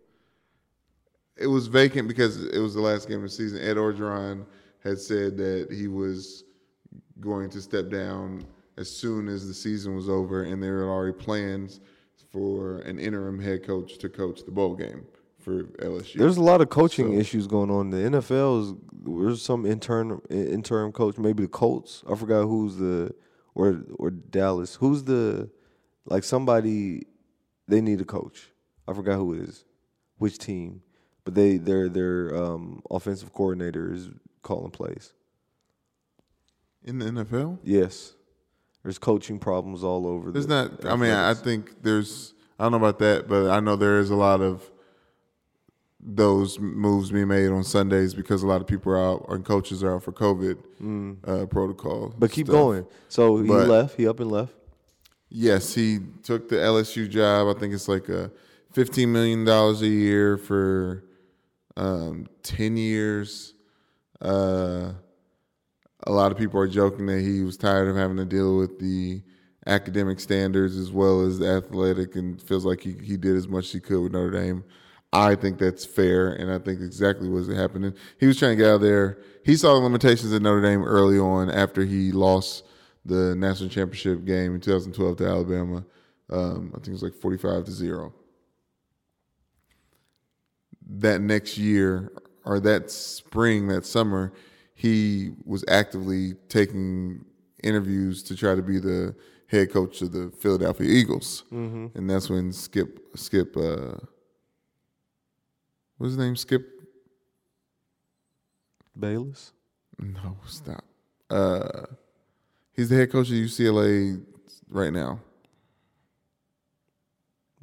it was vacant because it was the last game of the season. Ed Orgeron had said that he was going to step down as soon as the season was over, and there were already plans for an interim head coach to coach the bowl game for LSU. There's a lot of coaching So- issues going on. The NFL is there's some intern interim coach, maybe the Colts. I forgot who's the or or Dallas. Who's the like somebody they need a coach. I forgot who it is, which team, but they their their um, offensive coordinator is calling plays. in the NFL. Yes, there's coaching problems all over. There's the not. I mean, I think there's. I don't know about that, but I know there is a lot of those moves being made on Sundays because a lot of people are out and coaches are out for COVID uh, protocol. Mm. But keep stuff. going. So he But- left. He up and left. Yes, he took the LSU job. I think it's like a fifteen million dollars a year for um, ten years. Uh, a lot of people are joking that he was tired of having to deal with the academic standards as well as the athletic and feels like he, he did as much as he could with Notre Dame. I think that's fair, and I think exactly what's happening. He was trying to get out there. He saw the limitations at Notre Dame early on after he lost the national championship game in 2012 to Alabama. Um, I think it was like 45 to zero. That next year, or that spring, that summer, he was actively taking interviews to try to be the head coach of the Philadelphia Eagles, Mm-hmm. and that's when Skip Skip uh, what's his name? Skip? Bayless. No, stop. Uh, he's the head coach of UCLA right now.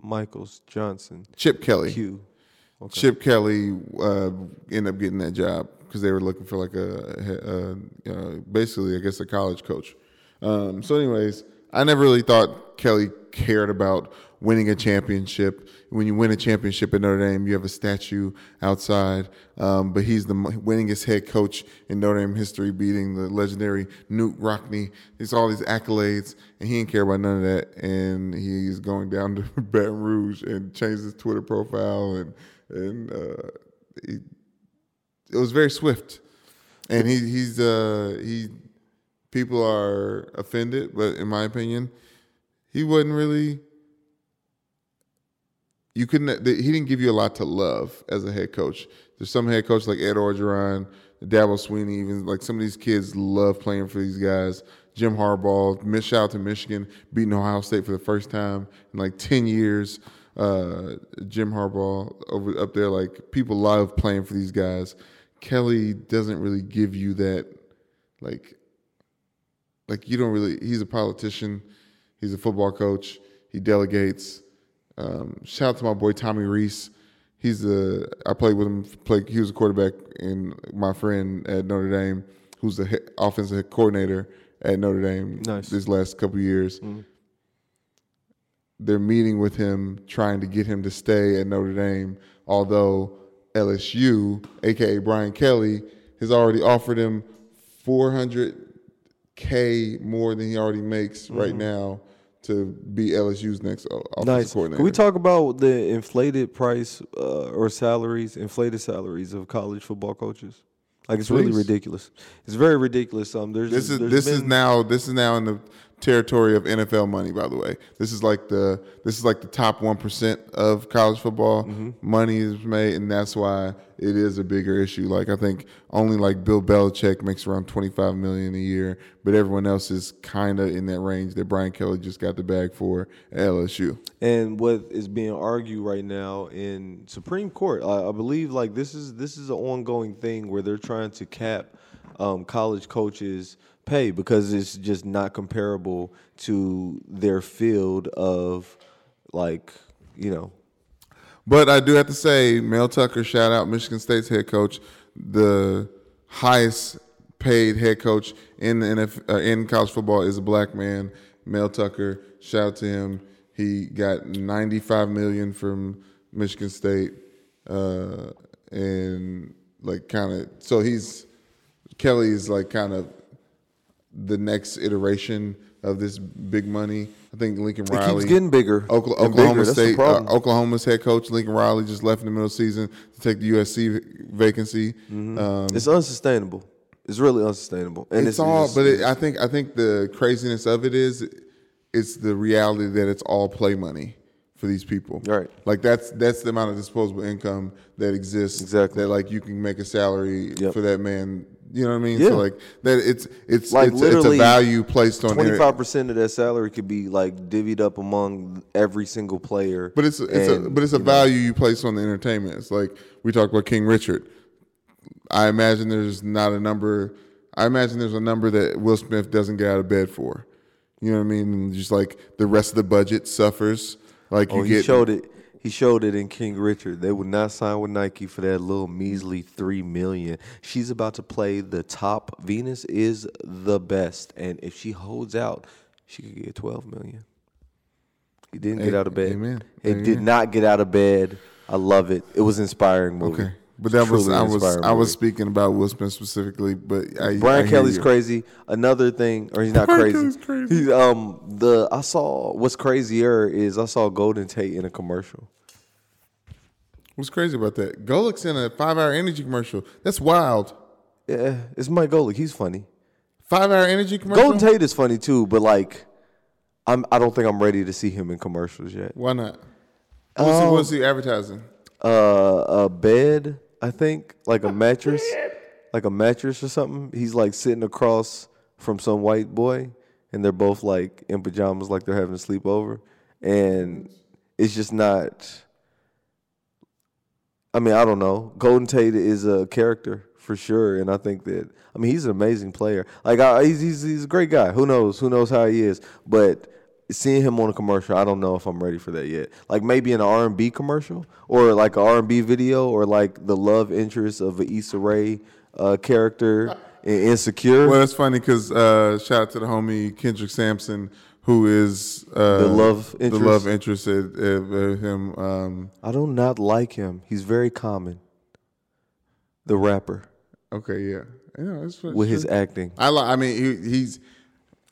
Michaels Johnson. Chip Kelly. Q. Okay. Chip Kelly uh, ended up getting that job because they were looking for like a, a, a basically, I guess, a college coach. Um, so, anyways, I never really thought Kelly cared about winning a championship. When you win a championship at Notre Dame, you have a statue outside. Um, but he's the winningest head coach in Notre Dame history, beating the legendary Knute Rockne. He's all these accolades, and he didn't care about none of that. And he's going down to Baton Rouge and changed his Twitter profile, and and uh, he, it was very swift. And he he's uh, he people are offended, but in my opinion, he wasn't really. You couldn't. He didn't give you a lot to love as a head coach. There's some head coaches like Ed Orgeron, Dabo Swinney, even like some of these kids love playing for these guys. Jim Harbaugh, miss shout out to Michigan, beating Ohio State for the first time in like ten years. Uh, Jim Harbaugh over up there, like people love playing for these guys. Kelly doesn't really give you that, like, like you don't really. He's a politician. He's a football coach. He delegates. Um, shout out to my boy Tommy Rees. He's the I played with him. Played he was a quarterback, and my friend at Notre Dame, who's the he- offensive coordinator at Notre Dame. Nice. This last couple years, they're meeting with him, trying to get him to stay at Notre Dame. Although LSU, aka Brian Kelly, has already offered him four hundred k more than he already makes right now to be LSU's next offensive Nice. coordinator. Can we talk about the inflated price uh, or salaries, inflated salaries of college football coaches? Like it's really ridiculous. It's very ridiculous. Um, there's This is there's this is now this is now in the territory of NFL money. By the way, this is like the this is like the top one percent of college football Mm-hmm. money is made, and that's why it is a bigger issue. Like I think only like Bill Belichick makes around twenty five million a year, but everyone else is kind of in that range that Brian Kelly just got the bag for at LSU. and what is being argued right now in Supreme Court. I, I believe like this is this is an ongoing thing where they're trying to cap um, college coaches' pay because it's just not comparable to their field of like you know But I do have to say, Mel Tucker, shout out Michigan State's head coach, the highest paid head coach in the NF, uh, in college football is a black man, Mel Tucker. Shout out to him. He got 95 million from Michigan State, uh, and like kind of so he's Kelly's like kind of the next iteration of this big money. I think Lincoln it Riley keeps getting bigger. Okla- Oklahoma bigger. State, uh. Oklahoma's head coach Lincoln Riley just left in the middle of the season to take the USC vacancy. Mm-hmm. Um, it's unsustainable. It's really unsustainable. And it's, all, but it, I think I think the craziness of it is, it's the reality that it's all play money for these people. Right. Like that's that's the amount of disposable income that exists. Exactly. That like you can make a salary Yep. for that man. You know what I mean? Yeah. So like that it's it's Like it's, it's a value placed on twenty five percent of that salary could be like divvied up among every single player. But it's it's a but it's a you know, value you place on the entertainment. It's like we talked about King Richard. I imagine there's not a number. I imagine there's a number that Will Smith doesn't get out of bed for. You know what I mean? Just like the rest of the budget suffers. Like you Oh, he get showed it. He showed it in King Richard. They would not sign with Nike for that little measly three million. She's about to play the top. Venus is the best, and if she holds out, she could get twelve million. He didn't get out of bed. amen. He Amen. did not get out of bed. I love it. It was an inspiring movie. Okay. But that was I was I was speaking about Will Smith specifically. But I, I Brian hear Kelly's you. crazy. Another thing, or he's not Brian crazy. Crazy. He's um the I saw what's crazier is I saw Golden Tate in a commercial. What's crazy about that? Golic's in a five hour energy commercial. That's wild. Yeah, it's Mike Golic. He's funny. Five hour energy commercial. Golden Tate is funny too, but like, I'm I don't think I'm ready to see him in commercials yet. Why not? What's, he, Um, what's he advertising? Uh, a bed, I think, like a mattress, like a mattress or something. He's like sitting across from some white boy, and they're both like in pajamas, like they're having a sleepover, and it's just not. I mean, I don't know. Golden Tate is a character for sure, and I think that I mean he's an amazing player. Like I, he's, he's he's a great guy. Who knows? Who knows how he is? But seeing him on a commercial, I don't know if I'm ready for that yet. Like maybe in an R and B commercial, or like an R and B video, or like the love interest of an Issa Rae uh, character in Insecure. Well, that's funny because uh, shout out to the homie Kendrick Sampson, who is uh, The love interest. the love interest of, him. Um, I do not like him. He's very common. The rapper okay, yeah, yeah, with his acting. I li- I mean, he, he's.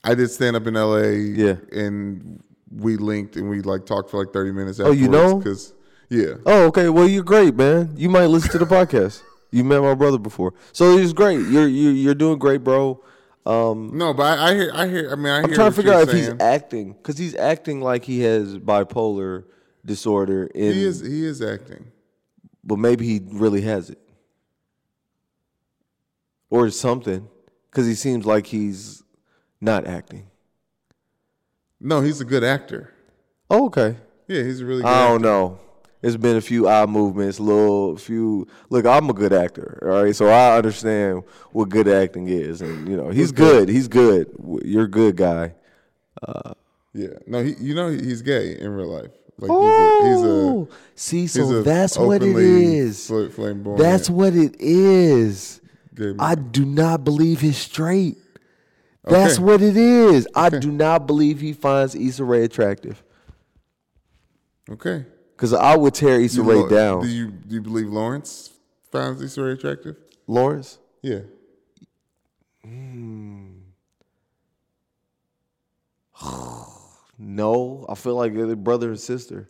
I did stand up in L.A. Yeah. and we linked and we like talked for like thirty minutes. Oh, you know? Because yeah, Oh, okay. Well, you're great, man. You might listen to the podcast. You met my brother before, so he's great. You're you're you're doing great, bro. Um, no, but I, I hear, I hear. I mean, I I'm hear. trying to figure out if he's acting because he's acting like he has bipolar disorder, in, He is. He is acting. but maybe he really has it, or something, because he seems like he's not acting. No, he's a good actor. Oh, okay. Yeah, he's a really good. I actor. don't know. It's been a few eye movements, little few. Look, I'm a good actor, all right. So I understand what good acting is, and you know he's good. He's good. You're a good guy. Yeah, no, he, you know he's gay in real life. Like Oh, see, he's a, he's oh, so a that's what it is. fl- flamboyant That's what it is. I do not believe he's straight. That's Okay. what it is. I do not believe he finds Issa Rae attractive. okay. Because I would tear Issa You Rae down. Do you do you believe Lawrence finds Issa Rae attractive? Lawrence? Yeah. Hmm. No, I feel like they're brother and sister.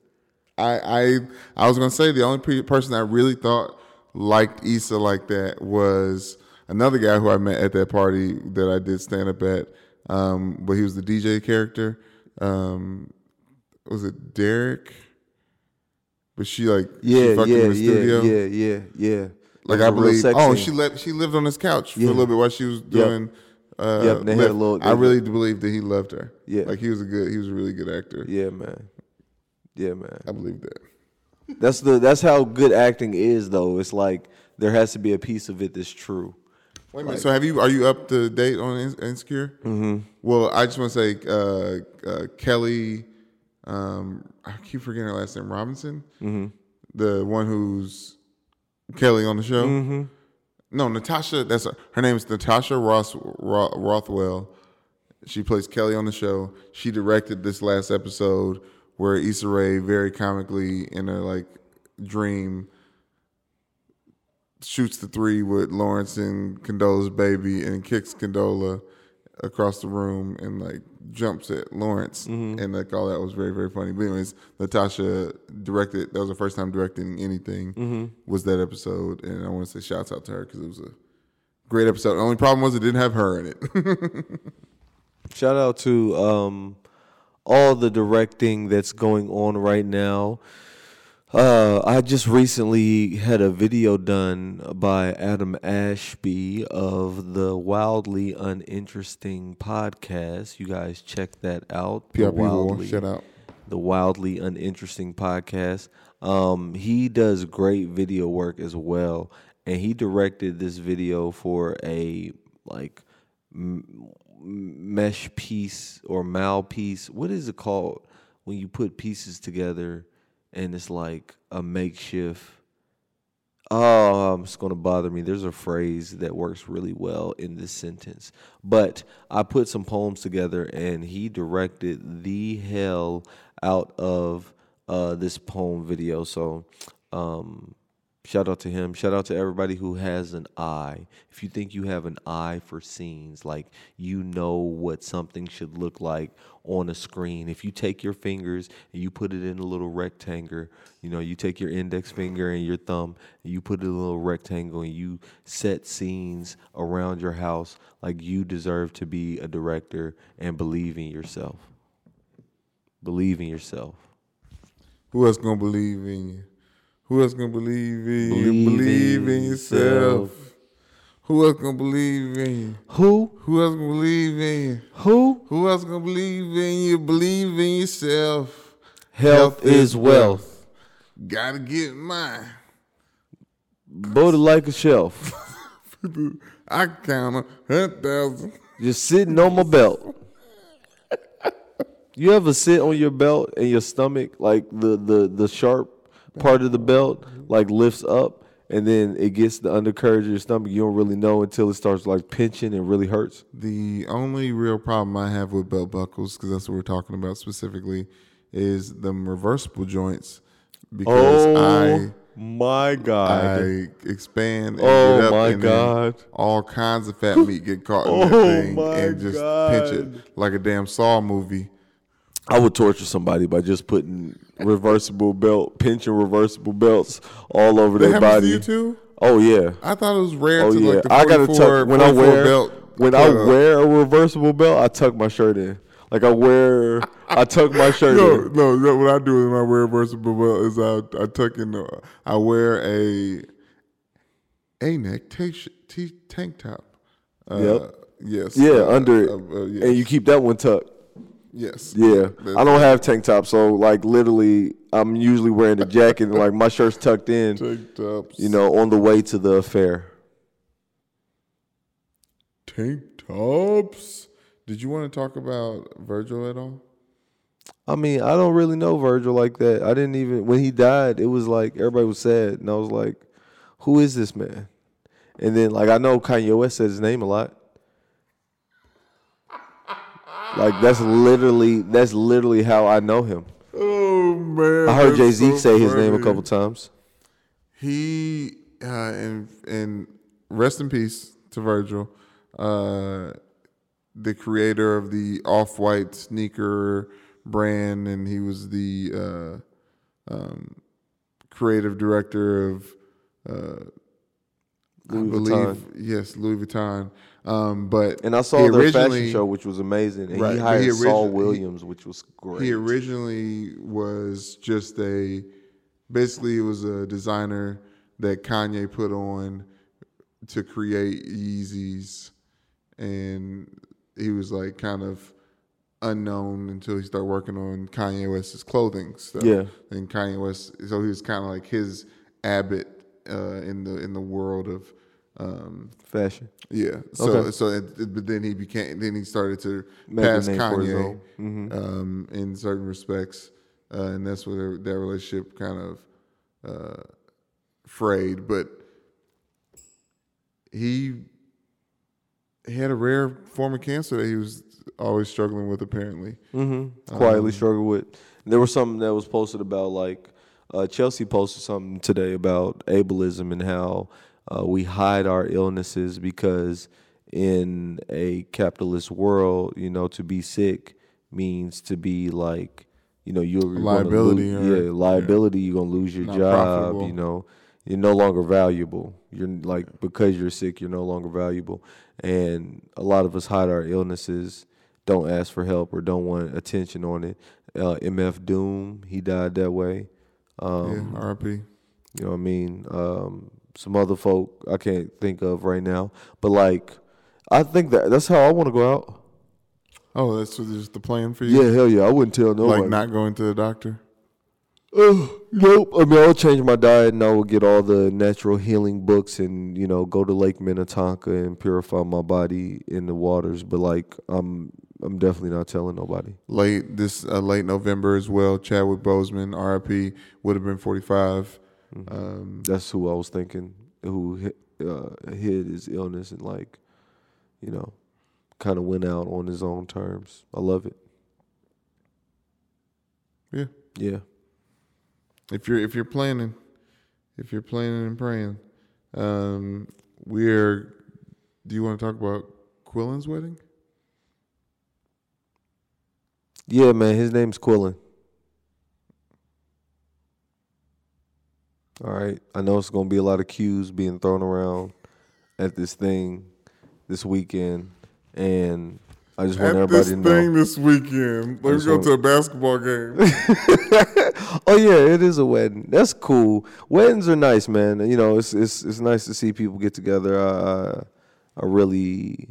I I I was gonna say the only pe- person I really thought liked Issa like that was another guy who I met at that party that I did stand up at. Um, but he was the DJ character. Um, was it Derek? But she like she Yeah, him yeah, in the yeah, studio. yeah, yeah, yeah. Like I believe. Oh, she let she lived on his couch for a little bit while she was doing. Uh, Yep, they had a little- I really believe that he loved her. Yeah. like he was a good. He was a really good actor. Yeah, man. Yeah, man. I believe that. That's the that's how good acting is though. It's like there has to be a piece of it that's true. Wait a minute. so have you? Are you up to date on Insecure? Mm-hmm. Well, I just want to say uh, uh, Kelly. Um, I keep forgetting her last name. Robinson. Mm-hmm. The one who's Kelly on the show. Mm-hmm. No, Natasha. That's her, her name is Natasha Ross Ro- Rothwell. She plays Kelly on the show. She directed this last episode where Issa Rae very comically in a like dream shoots the three with Lawrence and Condola's baby and kicks Condola across the room and like jumps at Lawrence and like all that was very very funny. But anyways, Natasha directed. That was the first time directing anything. Was that episode? And I want to say shouts out to her because it was a great episode. The only problem was it didn't have her in it. Shout out to um, all the directing that's going on right now. Uh, I just recently had a video done by Adam Ashby of the Wildly Uninteresting podcast. You guys check that out. The PRP War, Wildly- shout out. the Wildly Uninteresting podcast. Um, he does great video work as well, and he directed this video for a like m- mesh piece or mal piece. What is it called when you put pieces together and it's like a makeshift? Oh, um, it's going to bother me. There's a phrase that works really well in this sentence. But I put some poems together and he directed the hell out of uh, this poem video. So, um, Shout out to him. Shout out to everybody who has an eye. If you think you have an eye for scenes, like you know what something should look like on a screen, if you take your fingers and you put it in a little rectangle, you know, you take your index finger and your thumb and you put it in a little rectangle and you set scenes around your house, like you deserve to be a director and believe in yourself. Believe in yourself. Who else gonna believe in you? Who else gonna believe in you? Believe Believe in yourself. yourself. Who else gonna believe in you? Who? Who else gonna believe in you? Who? Who else gonna believe in you? Believe in yourself. Health, is wealth. Gotta get mine. It like a shelf. I count a hundred thousand. Just sitting on my belt. You ever sit on your belt and your stomach, like the the the sharp part of the belt, like lifts up, and then it gets the undercarriage of your stomach. You don't really know until it starts like pinching and really hurts. The only real problem I have with belt buckles, because that's what we're talking about specifically, is the reversible joints. Because oh I my god! I expand and Oh, get up my and God. all kinds of fat meat get caught in that Oh, thing my and just God. pinch it like a damn Saw movie. I would torture somebody by just putting reversible belt, pinching reversible belts all over That their body. you too? Oh yeah. I thought it was rare Oh to yeah, like the I gotta tuck when I 44 wear belt. when I wear a reversible belt. I tuck my shirt in. Like I wear, I tuck my shirt No, in. no, no. What I do when I wear a versatile belt is I I tuck in. The, I wear a a neck t- t- tank top. Uh, Yep. Yes. Yeah, uh, under it, uh, uh, yes. and you keep that one tucked. Yes. Yeah, That's- I don't have tank tops, so like literally, I'm usually wearing a jacket and like my shirt's tucked in. tank tops. You know, on the way to the affair. tank tops. Did you want to talk about Virgil at all? I mean, I don't really know Virgil like that. I didn't even when he died, it was like everybody was sad, and I was like, "Who is this man?" And then like I know Kanye West said his name a lot. Like that's literally that's literally how I know him. Oh man! I heard Jay Z so say his name a couple times. He uh, and and rest in peace to Virgil, uh, the creator of the off white sneaker brand, and he was the uh, um, creative director of. I Louis believe Vuitton. yes, Louis Vuitton. Um, but And I saw he their fashion show, which was amazing. And Right, he hired he Saul origi- he- Williams, which was great. He originally was just a, basically, it was a designer that Kanye put on to create Yeezys, and he was like kind of unknown until he started working on Kanye West's clothing stuff. Yeah. and Kanye West, so he was kind of like his abbot uh, in the in the world of. Um, fashion. yeah. So Okay. so it, but then he became then he started to Make pass name for his Kanye. Mhm. um, in certain respects, uh, and that's where their, that relationship kind of uh, frayed. But he he had a rare form of cancer that he was always struggling with. Apparently, Mm-hmm. Um, Quietly struggle with. There was something that was posted about like uh, Chelsea posted something today about ableism and how uh, we hide our illnesses because in a capitalist world, you know, to be sick means to be like, you know, you're Liability lose- or- yeah, liability. You're gonna lose your Not job. profitable. You know, you're no longer valuable. You're like because you're sick, you're no longer valuable. And a lot of us hide our illnesses, don't ask for help or don't want attention on it. Uh, MF Doom, he died that way. Um, yeah, R.I.P. You know what I mean? Um, some other folk I can't think of right now. But like, I think that that's how I want to go out. Oh, that's just the plan for you. Yeah, hell yeah. I wouldn't tell nobody. Like not going to the doctor. Uh, nope. I mean, I'll change my diet and I will get all the natural healing books and you know go to Lake Minnetonka and purify my body in the waters. But like, I'm I'm definitely not telling nobody. Late this uh, late November as well. Chadwick Bozeman, R.I.P. would have been 45. Mm-hmm. Um, That's who I was thinking. Who hid, uh, hid his illness and like, you know, kind of went out on his own terms. I love it. Yeah. Yeah. If you're if you're planning, if you're planning and praying, um, we're. Do you want to talk about Quillen's wedding? Yeah, man. His name's Quillen. All right. I know it's gonna be a lot of cues being thrown around at this thing this weekend. And I just want At everybody this to thing know. this weekend, let's go want- to a basketball game. oh yeah, it is a wedding. That's cool. Weddings are nice, man. You know, it's it's it's nice to see people get together. I I, I really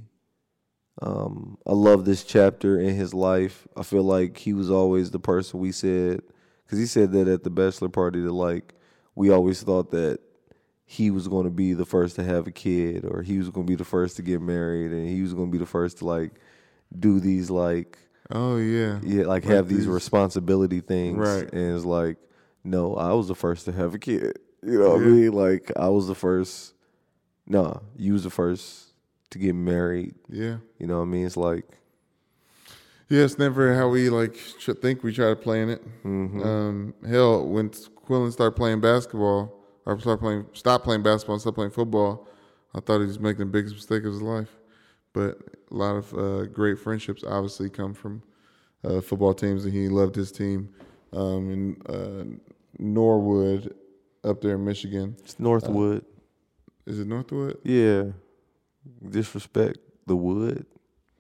um I love this chapter in his life. I feel like he was always the person we said cuz he said that at the bachelor party that like we always thought that he was going to be the first to have a kid or he was going to be the first to get married and he was going to be the first to like do these like oh yeah, yeah, like, Like have these these- responsibility things. Right. And it's like, no, I was the first to have a kid. You know what I mean? Like I was the first no, you was the first to get married. yeah. You know what I mean? It's like Yeah, it's never how we like think we try to plan it. Mm-hmm. Um, hell, when Quillen started playing basketball, or started playing, stopped playing basketball, and started playing football, I thought he was making the biggest mistake of his life. But a lot of uh, great friendships obviously come from uh, football teams, and he loved his team um, in uh, Norwood up there in Michigan. it's Northwood. Is it Northwood? yeah. Disrespect the wood.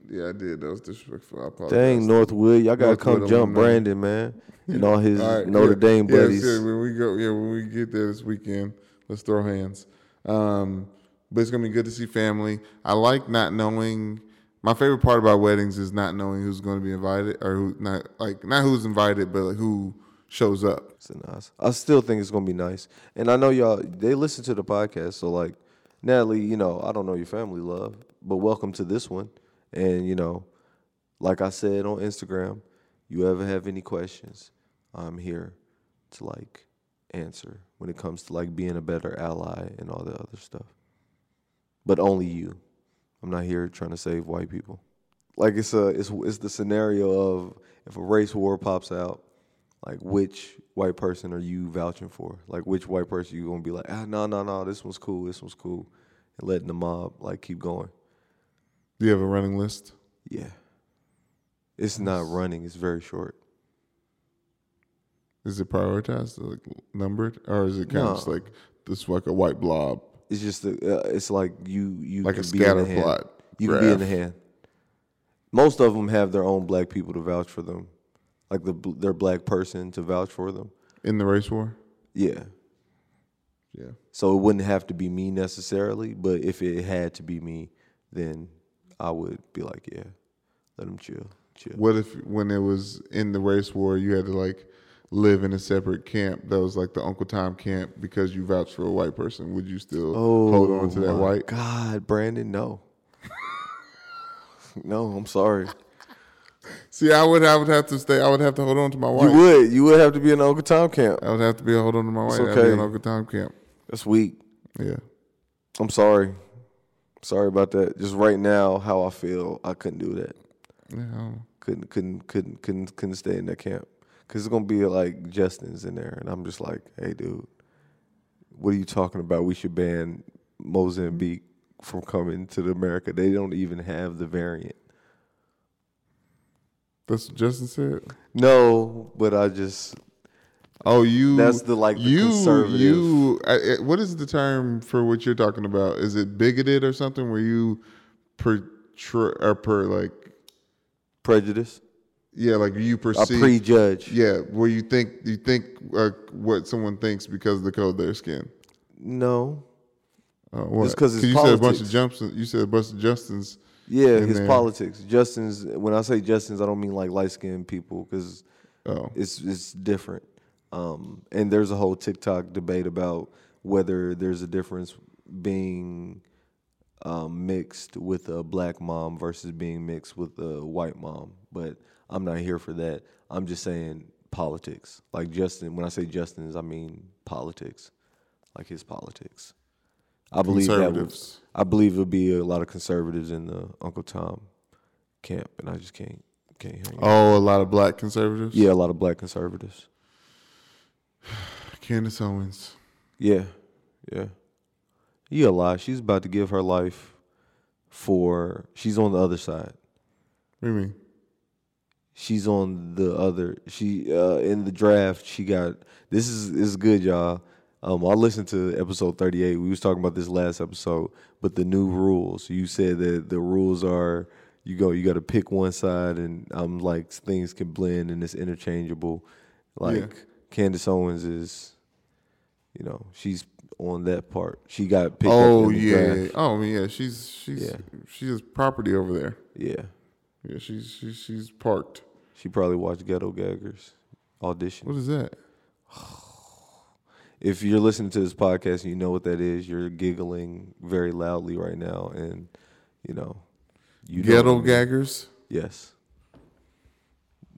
Yeah, I did. That was disrespectful. I apologize. Dang, Northwood. Y'all gotta come jump. Brandon, man. And all his All right, Notre yeah. Dame buddies. Yeah, when we go, yeah, when we get there this weekend, let's throw hands. Um, but it's gonna be good to see family. I like not knowing. My favorite part about weddings is not knowing who's going to be invited or who not like not who's invited, but like who shows up. It's nice. I still think it's gonna be nice. And I know y'all they listen to the podcast, so like Natalie, you know, I don't know your family love, but welcome to this one. And you know, like I said on Instagram, you ever have any questions, I'm here to like answer when it comes to like being a better ally and all the other stuff. But only you. I'm not here trying to save white people. Like it's a it's it's the scenario of if a race war pops out, like which white person are you vouching for? Like which white person you gonna be like, ah no no no, this one's cool, this one's cool, and letting the mob like keep going. Do you have a running list? Yeah. It's not running, it's very short. Is it prioritized, like numbered, or is it kind No. of just like this like a white blob, It's just a, uh, it's like you you like a could be in scatter hand. plot? You can be in the hand. Most of them have their own black people to vouch for them, like the their black person to vouch for them. in the race war. Yeah. Yeah. So it wouldn't have to be me necessarily, but if it had to be me, then I would be like, yeah, let them chill, chill. What if when it was in the race war, you had to like live in a separate camp that was like the Uncle Tom camp because you vouched for a white person? Would you still hold on to that oh my white? God, Brandon, no. no, I'm sorry. See, I would, I would have to stay. I would have to hold on to my white. You would, you would have to be in Uncle Tom camp. I would have to be a hold on to my white. It's I'd be okay. in Uncle Tom camp. That's weak. Yeah. I'm sorry. Sorry about that. Just right now, how I feel, I couldn't do that. Yeah. I don't know. Couldn't, couldn't, couldn't, couldn't, couldn't stay in that camp because it's gonna be like Justin's in there, and I'm just like, hey, dude, what are you talking about? We should ban Mozambique from coming to America. They don't even have the variant. That's what Justin said. No, but I just Oh, you. That's the, like, the you. conservative- You. I, I- what is the term for what you're talking about? Is it bigoted or something? Where you portray or per like prejudice. yeah, like you perceive. prejudge. yeah, where you think you think uh, what someone thinks because of the color of their skin. No. Uh, what? Just 'cause it's you said a bunch of politics. Justin. You said a bunch of Justins. Yeah, his there. politics. Justin's. When I say Justin's, I don't mean like light skinned people because Oh, it's it's different. Um, and there's a whole TikTok debate about whether there's a difference being um, mixed with a black mom versus being mixed with a white mom. But I'm not here for that. I'm just saying politics. Like Justin, when I say Justin's, I mean politics, like his politics. I believe that would. I believe there'll be a lot of conservatives in the Uncle Tom camp, and I just can't can't hang. out. Oh, a lot of black conservatives. Yeah, a lot of black conservatives. Candace Owens. Yeah, yeah. You a lie. She's about to give her life for. She's on the other side. What do you mean? She's on the other. She uh, in the draft. She got this is is good, y'all. Um, I listened to episode thirty eight. We was talking about this last episode, but the new rules. You said that the rules are you go you got to pick one side, and I'm um like things can blend and it's interchangeable. Like Yeah. Candace Owens is, you know, she's on that part. She got picked. Oh up yeah. Oh yeah. She's she's Yeah. she has property over there. yeah. Yeah. She's she's she's parked. She probably watched Ghetto Gaggers audition. What is that? if you're listening to this podcast and you know what that is, you're giggling very loudly right now, and you know, you Ghetto gaggers. Yes,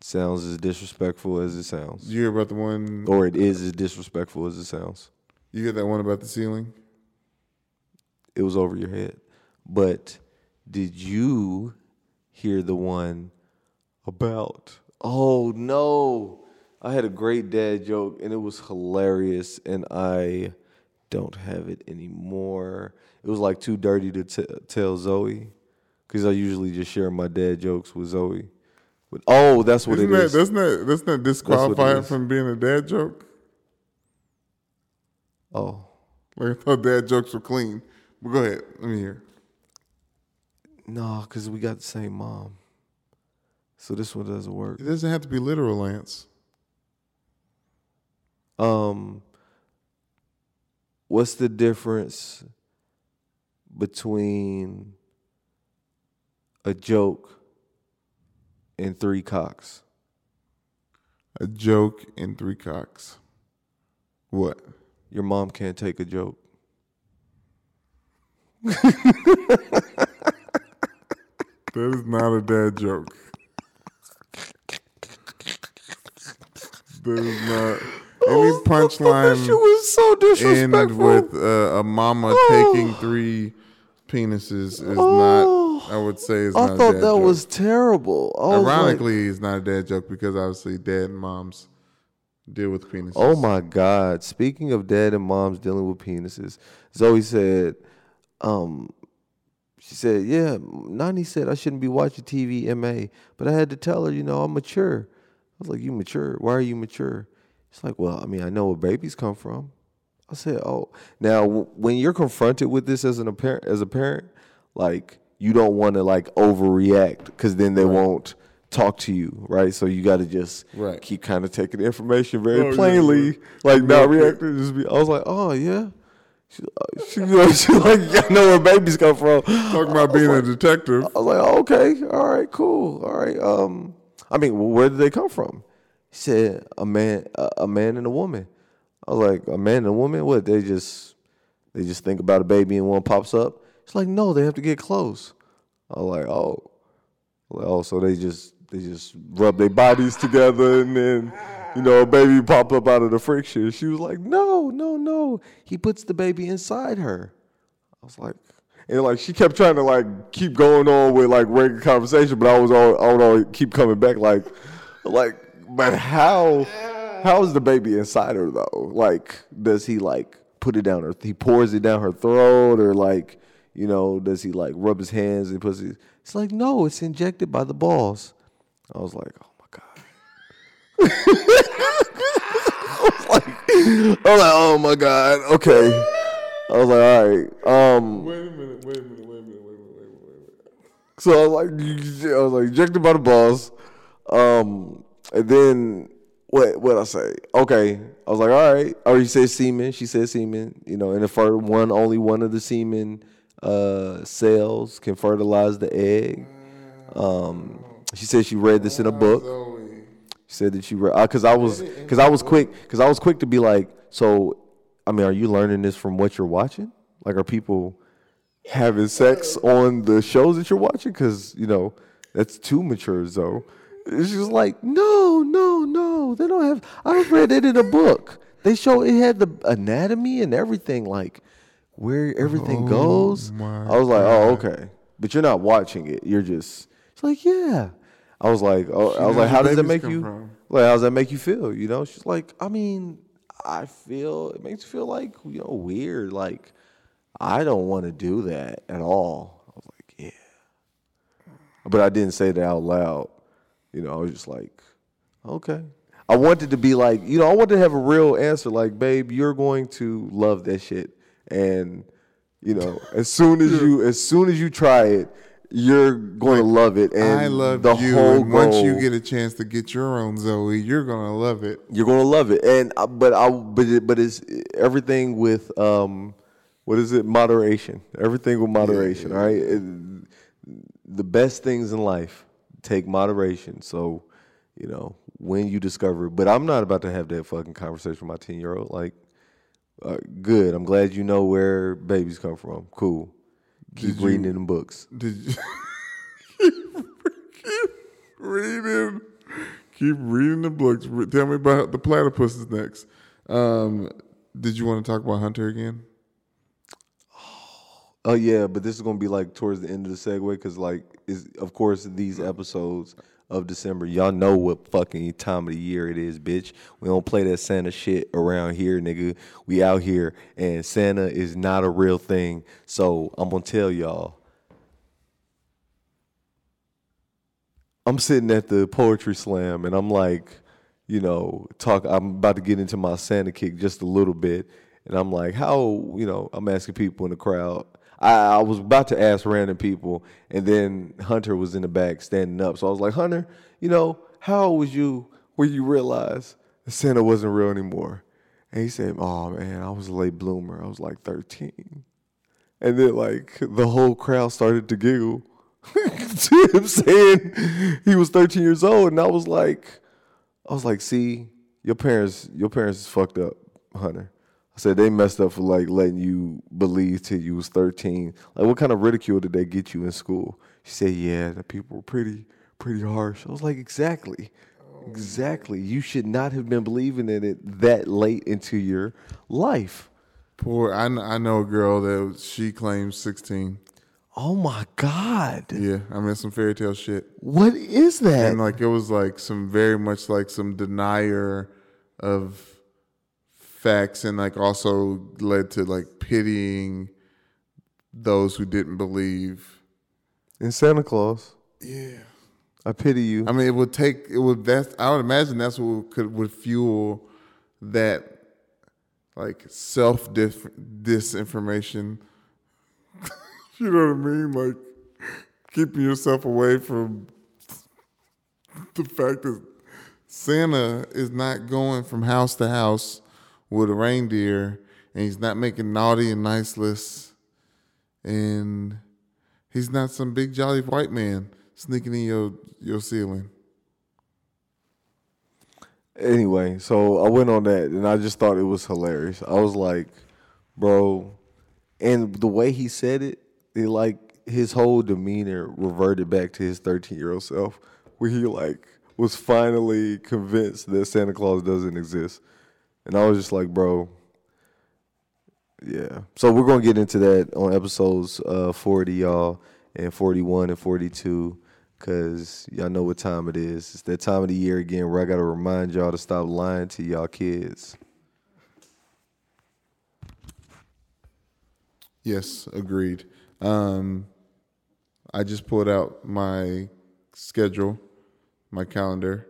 sounds as disrespectful as it sounds, you hear about the one? or it is as disrespectful as it sounds. You hear that one about the ceiling? It was over your head, but did you hear the one about? Oh no, I had a great dad joke and it was hilarious, and I don't have it anymore. It was like too dirty to t- tell Zoe, because I usually just share my dad jokes with Zoe. Oh, that's what Isn't it that is. that's not that's not disqualify it is. from being a dad joke? oh, Like I thought dad jokes were clean. But go ahead. Let me hear. no, because we got the same mom, so this one doesn't work. It doesn't have to be literal, Lance. Um, what's the difference between a joke and three cocks? A joke and three cocks. What? Your mom can't take a joke. That is not a dad joke. That is not any She punchline was so end with uh, a mama Oh. taking three penises is Oh. not. I would say is I not. a thought dad that joke. was terrible. I was like, Ironically, it's not a dad joke because obviously dad and moms deal with penises. Oh my God. Speaking of dad and moms dealing with penises, Zoe said, um, she said, yeah, Nani said I shouldn't be watching TV, MA. But I had to tell her, you know, I'm mature. I was like, you mature? Why are you mature? She's like, well, I mean, I know where babies come from. I said, oh. Now, w- when you're confronted with this as an a parent, as a parent, like, you don't want to like overreact because then they won't talk to you, right? So you got to just Right. keep kind of taking the information very Oh, plainly, yeah. like not quick. reacting. Just be, I was like, oh yeah. She, uh, she, you know, she like, I know where babies come from. Talking about being a detective. I was like, oh, okay, all right, cool, all right. Um, I mean, well, where did they come from? He said, a man, a, a man and a woman. I was like, a man and a woman? What? They just, they just think about a baby and one pops up. It's like, no, they have to get close. I was like, oh, like, oh, so they just, they just rub their bodies together and then, you know, a baby pop up out of the friction. She was like, no, no, no. He puts the baby inside her. I was like, and like she kept trying to like keep going on with like regular conversation, but I was all I would always keep coming back like, like, but how, how is the baby inside her though? Like, does he like put it down her? He pours it down her throat, or like, you know, does he like rub his hands and puts it? It's like no, it's injected by the balls. I was like, oh my god. I was like, I was like, oh my god, okay. I was like, all right. Um, Wait a minute. Wait a minute. Wait a minute. Wait a minute. Wait a minute. Wait a minute. so I was like, I was like injected by the balls. Um, and then what? What I say? Okay, I was like, all right. Or you said semen. She said semen. You know, and if one only one of the semen uh, cells can fertilize the egg. Um, she said she read this in a book. She said that she read because I was because I was quick because I was quick to be like, so I mean, are you learning this from what you're watching? Like, are people having sex on the shows that you're watching? Because you know that's too mature, though. She's just like, no, no, no, they don't have. I read it in a book. They show it had the anatomy and everything, like where everything goes. I was like, oh, okay, but you're not watching it. You're just. It's like, yeah. I was like, oh, I was like, how does that make you? from. Like, how does that make you feel? You know? She's like, I mean, I feel it makes me feel like you know weird. Like I don't want to do that at all. I was like, yeah, but I didn't say that out loud. You know, I was just like, okay. I wanted to be like, you know, I wanted to have a real answer. Like, babe, you're going to love that shit, and you know, as soon as you as soon as you try it, you're going to love it. And I love the you. whole And once you get a chance to get your own Zoe, you're gonna love it. you're gonna love it. And uh, but I but it, but it's everything with um what is it moderation. Everything with moderation. All right. It- the best things in life take moderation. So you know when you discover. But I'm not about to have that fucking conversation with my ten year old. Like, uh, good. I'm glad you know where babies come from. Cool. Keep Did you- reading in the books. Did you keep reading? Keep reading the books. Tell me about the platypus is next. Um, did you want to talk about Hunter again? Oh yeah, but this is gonna be like towards the end of the segue because like is of course these episodes of December, y'all know what fucking time of the year it is, bitch. We don't play that Santa shit around here, nigga. We out here and Santa is not a real thing. So I'm gonna tell y'all. I'm sitting at the poetry slam and I'm like, you know, talk I'm about to get into my Santa kick just a little bit. And I'm like, how, you know, I'm asking people in the crowd. I, I was about to ask random people, and then Hunter was in the back standing up. So I was like, Hunter, you know, how old was you when you realized Santa wasn't real anymore? And he said, Oh man, I was a late bloomer. I was like 13. And then like the whole crowd started to giggle him saying he was 13 years old. And I was like, I was like, see, your parents, your parents is fucked up, Hunter. Said they messed up for like letting you believe till you was 13. Like what kind of ridicule did they get you in school? She said, yeah, the people were pretty, pretty harsh. I was like, exactly. Exactly. You should not have been believing in it that late into your life. Poor. I, kn- I know a girl that she claims 16. Oh my God. Yeah, I mean some fairy tale shit. What is that? and like it was like some very much like some denier of facts and like also led to like pitying those who didn't believe in Santa Claus. yeah I pity you. i mean it would take it would that's i would imagine that's what could would fuel that like self disinformation you know what i mean like keeping yourself away from the fact that Santa is not going from house to house with a reindeer, and he's not making naughty and nice lists, and he's not some big jolly white man sneaking in your your ceiling. Anyway, so I went on that and I just thought it was hilarious. I was like, bro, and the way he said it, it like his whole demeanor reverted back to his 13 year old self, where he like was finally convinced that Santa Claus doesn't exist. And I was just like, bro, yeah. So we're gonna get into that on episodes uh, 40, y'all, and 41 and 42, cause y'all know what time it is. It's that time of the year again where I gotta remind y'all to stop lying to y'all kids. Yes, agreed. Um, I just pulled out my schedule, my calendar.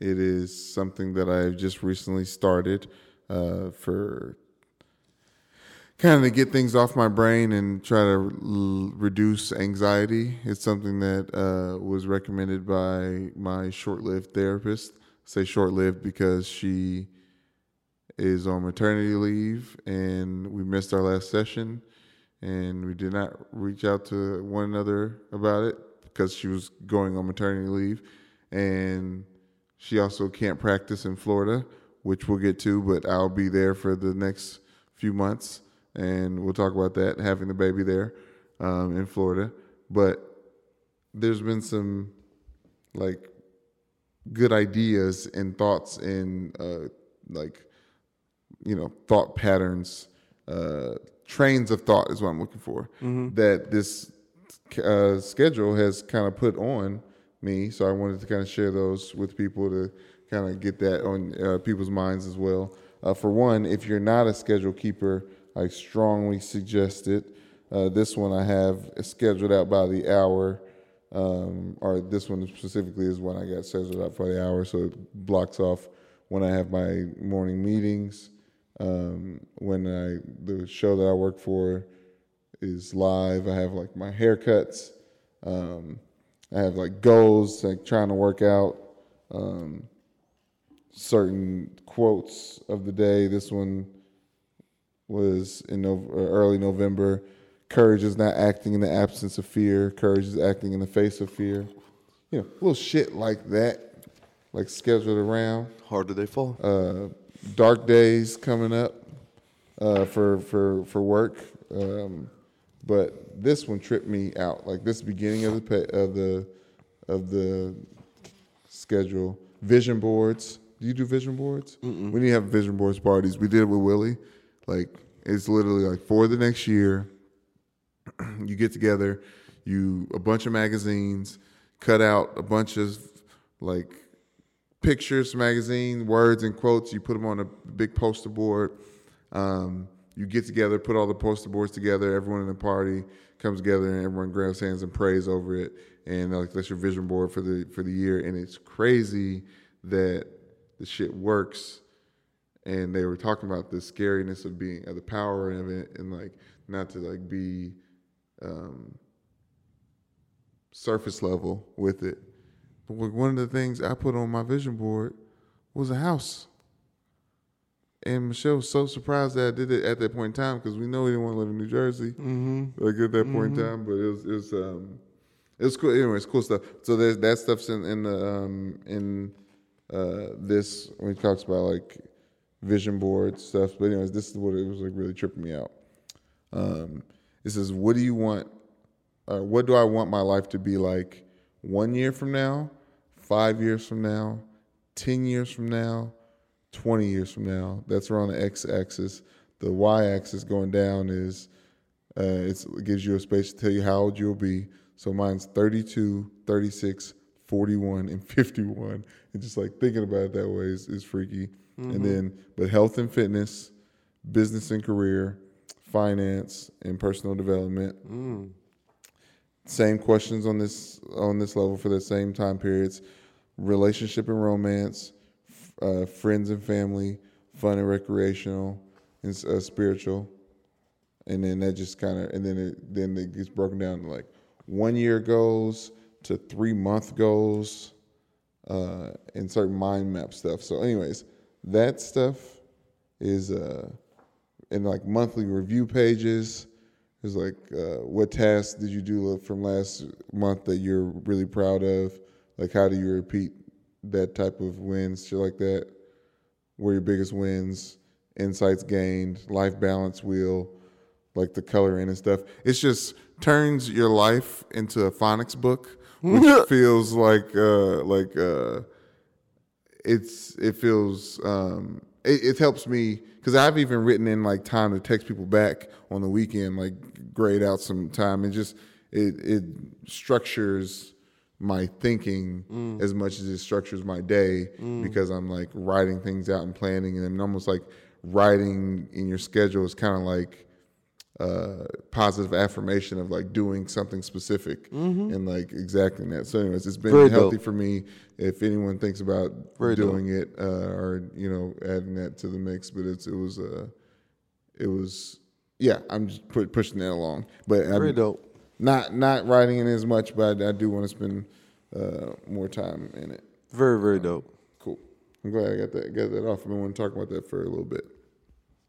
It is something that I've just recently started uh, for kind of to get things off my brain and try to l- reduce anxiety. It's something that uh, was recommended by my short-lived therapist. I say short-lived because she is on maternity leave and we missed our last session and we did not reach out to one another about it because she was going on maternity leave and she also can't practice in Florida, which we'll get to, but I'll be there for the next few months and we'll talk about that having the baby there um, in Florida. But there's been some like good ideas and thoughts and uh, like you know thought patterns uh trains of thought is what i'm looking for that this uh, schedule has kind of put on me so i wanted to kind of share those with people to kind of get that on uh, people's minds as well uh, for one, if you're not a schedule keeper, I strongly suggest it. Uh, this one I have scheduled out by the hour, um, or this one specifically is one I got scheduled out for the hour, so it blocks off when I have my morning meetings. Um, when I the show that I work for is live, I have like my haircuts. Um, I have like goals, like trying to work out um, certain quotes of the day. This one was in no, early November. Courage is not acting in the absence of fear. Courage is acting in the face of fear. You know, little shit like that, like scheduled around. Harder They Fall? Uh, dark days coming up uh, for for for work, um, but this one tripped me out. Like this beginning of the of the of the schedule. Vision boards. Do you do vision boards? We need to have vision boards parties. We did it with Willie. Like it's literally like for the next year. you get together, you a bunch of magazines, cut out a bunch of like pictures, magazine, words, and quotes. You put them on a big poster board. Um, you get together, put all the poster boards together. Everyone in the party comes together, and everyone grabs hands and prays over it. And like that's your vision board for the for the year. And it's crazy that the shit works. And they were talking about the scariness of being, of the power of it, and like not to like be um, surface level with it. But one of the things I put on my vision board was a house. And Michelle was so surprised that I did it at that point in time because we know we didn't want to live in New Jersey, mm-hmm. like at that point in time. But it was it was um, it was cool. Anyway, it's cool stuff. So there's that stuff's in in the um, in uh, this when he talks about like vision board stuff. But anyways, this is what it was like really tripping me out. Um, it says, "What do you want? Uh, what do I want my life to be like one year from now, five years from now, ten years from now, twenty years from now?" That's around the x-axis. The y-axis going down is uh, it's, it gives you a space to tell you how old you'll be. So mine's 32, 36, 41, and 51. And just like thinking about it that way is, is freaky. And then, but health and fitness, business and career, finance and personal development. Same questions on this on this level for the same time periods: relationship and romance, uh, friends and family, fun and recreational, and uh, spiritual. And then that just kind of and then it then it gets broken down to like one year goals to three month goals, uh, and certain mind map stuff. So, anyways, that stuff is uh in like monthly review pages. It's like uh, what tasks did you do from last month that you're really proud of? Like how do you repeat that type of wins, shit like that? What are your biggest wins? Insights gained, life balance wheel, like the coloring and stuff. It's just turns your life into a phonics book, which feels like uh, like uh, it's it feels um it, it helps me because I've even written in like time to text people back on the weekend, like grade out some time and just it it structures my thinking as much as it structures my day because I'm like writing things out and planning and I'm almost like writing in your schedule is kind of like uh, positive affirmation of like doing something specific and like exacting that. So, anyways, it's been Very healthy dope. for me. If anyone thinks about Very dope. doing it uh, or you know adding that to the mix, but it's it was uh, it was yeah. I'm just pu- pushing that along, but Very I'm dope. Not not writing in as much, but I, I do want to spend uh, more time in it. Very, very dope. Cool. I'm glad I got that got that off. I've been wanting to talk about that for a little bit.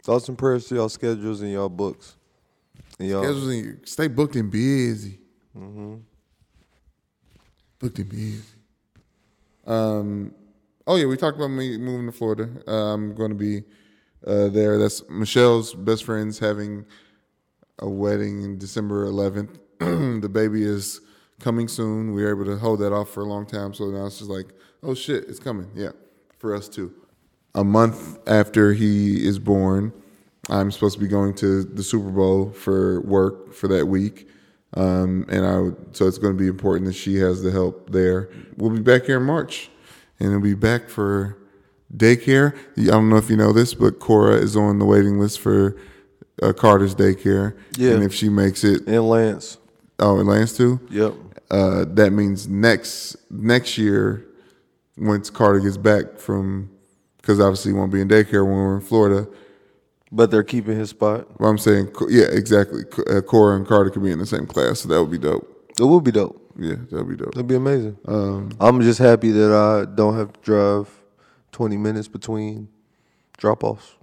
Thoughts and prayers to y'all schedules and y'all books. And y'all, Schedules and stay booked and busy. Mm-hmm. Booked and busy. Um, oh yeah, we talked about me moving to Florida. Uh, I'm going to be uh, there. That's Michelle's best friend's having a wedding in December 11th. the baby is coming soon. We were able to hold that off for a long time, so now it's just like, oh shit, it's coming. Yeah, for us too. A month after he is born, I'm supposed to be going to the Super Bowl for work for that week. Um, and I would, so it's going to be important that she has the help there. We'll be back here in March, and we'll be back for daycare. I don't know if you know this, but Cora is on the waiting list for uh, Carter's daycare. Yeah. And if she makes it, And Lance. Oh, and Lance too. Yep. Uh, that means next next year, once Carter gets back from, because obviously he won't be in daycare when we're in Florida. But they're keeping his spot. Well, I'm saying, yeah, exactly. Uh, Cora and Carter could be in the same class, so that would be dope. It would be dope. Yeah, that would be dope. That'd be amazing. Um, I'm just happy that I don't have to drive 20 minutes between drop offs.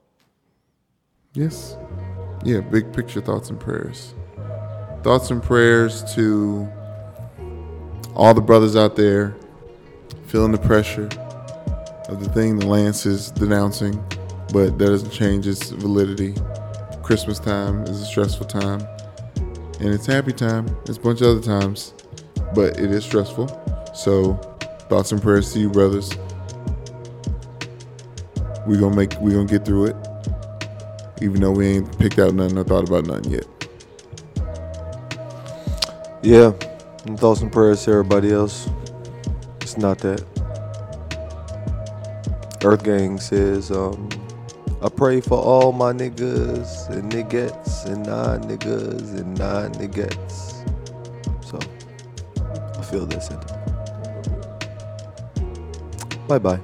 Yes. Yeah, big picture thoughts and prayers. Thoughts and prayers to all the brothers out there feeling the pressure of the thing the Lance is denouncing, but that doesn't change its validity. Christmas time is a stressful time, and it's happy time. It's a bunch of other times, but it is stressful. So, thoughts and prayers to you, brothers. We gonna make. We gonna get through it even though we ain't picked out nothing or thought about nothing yet. Yeah. And thoughts and prayers to everybody else. It's not that. EarthGang says, um, I pray for all my niggas and niggettes and non niggas and non niggettes. So, I feel that sentiment. Bye bye.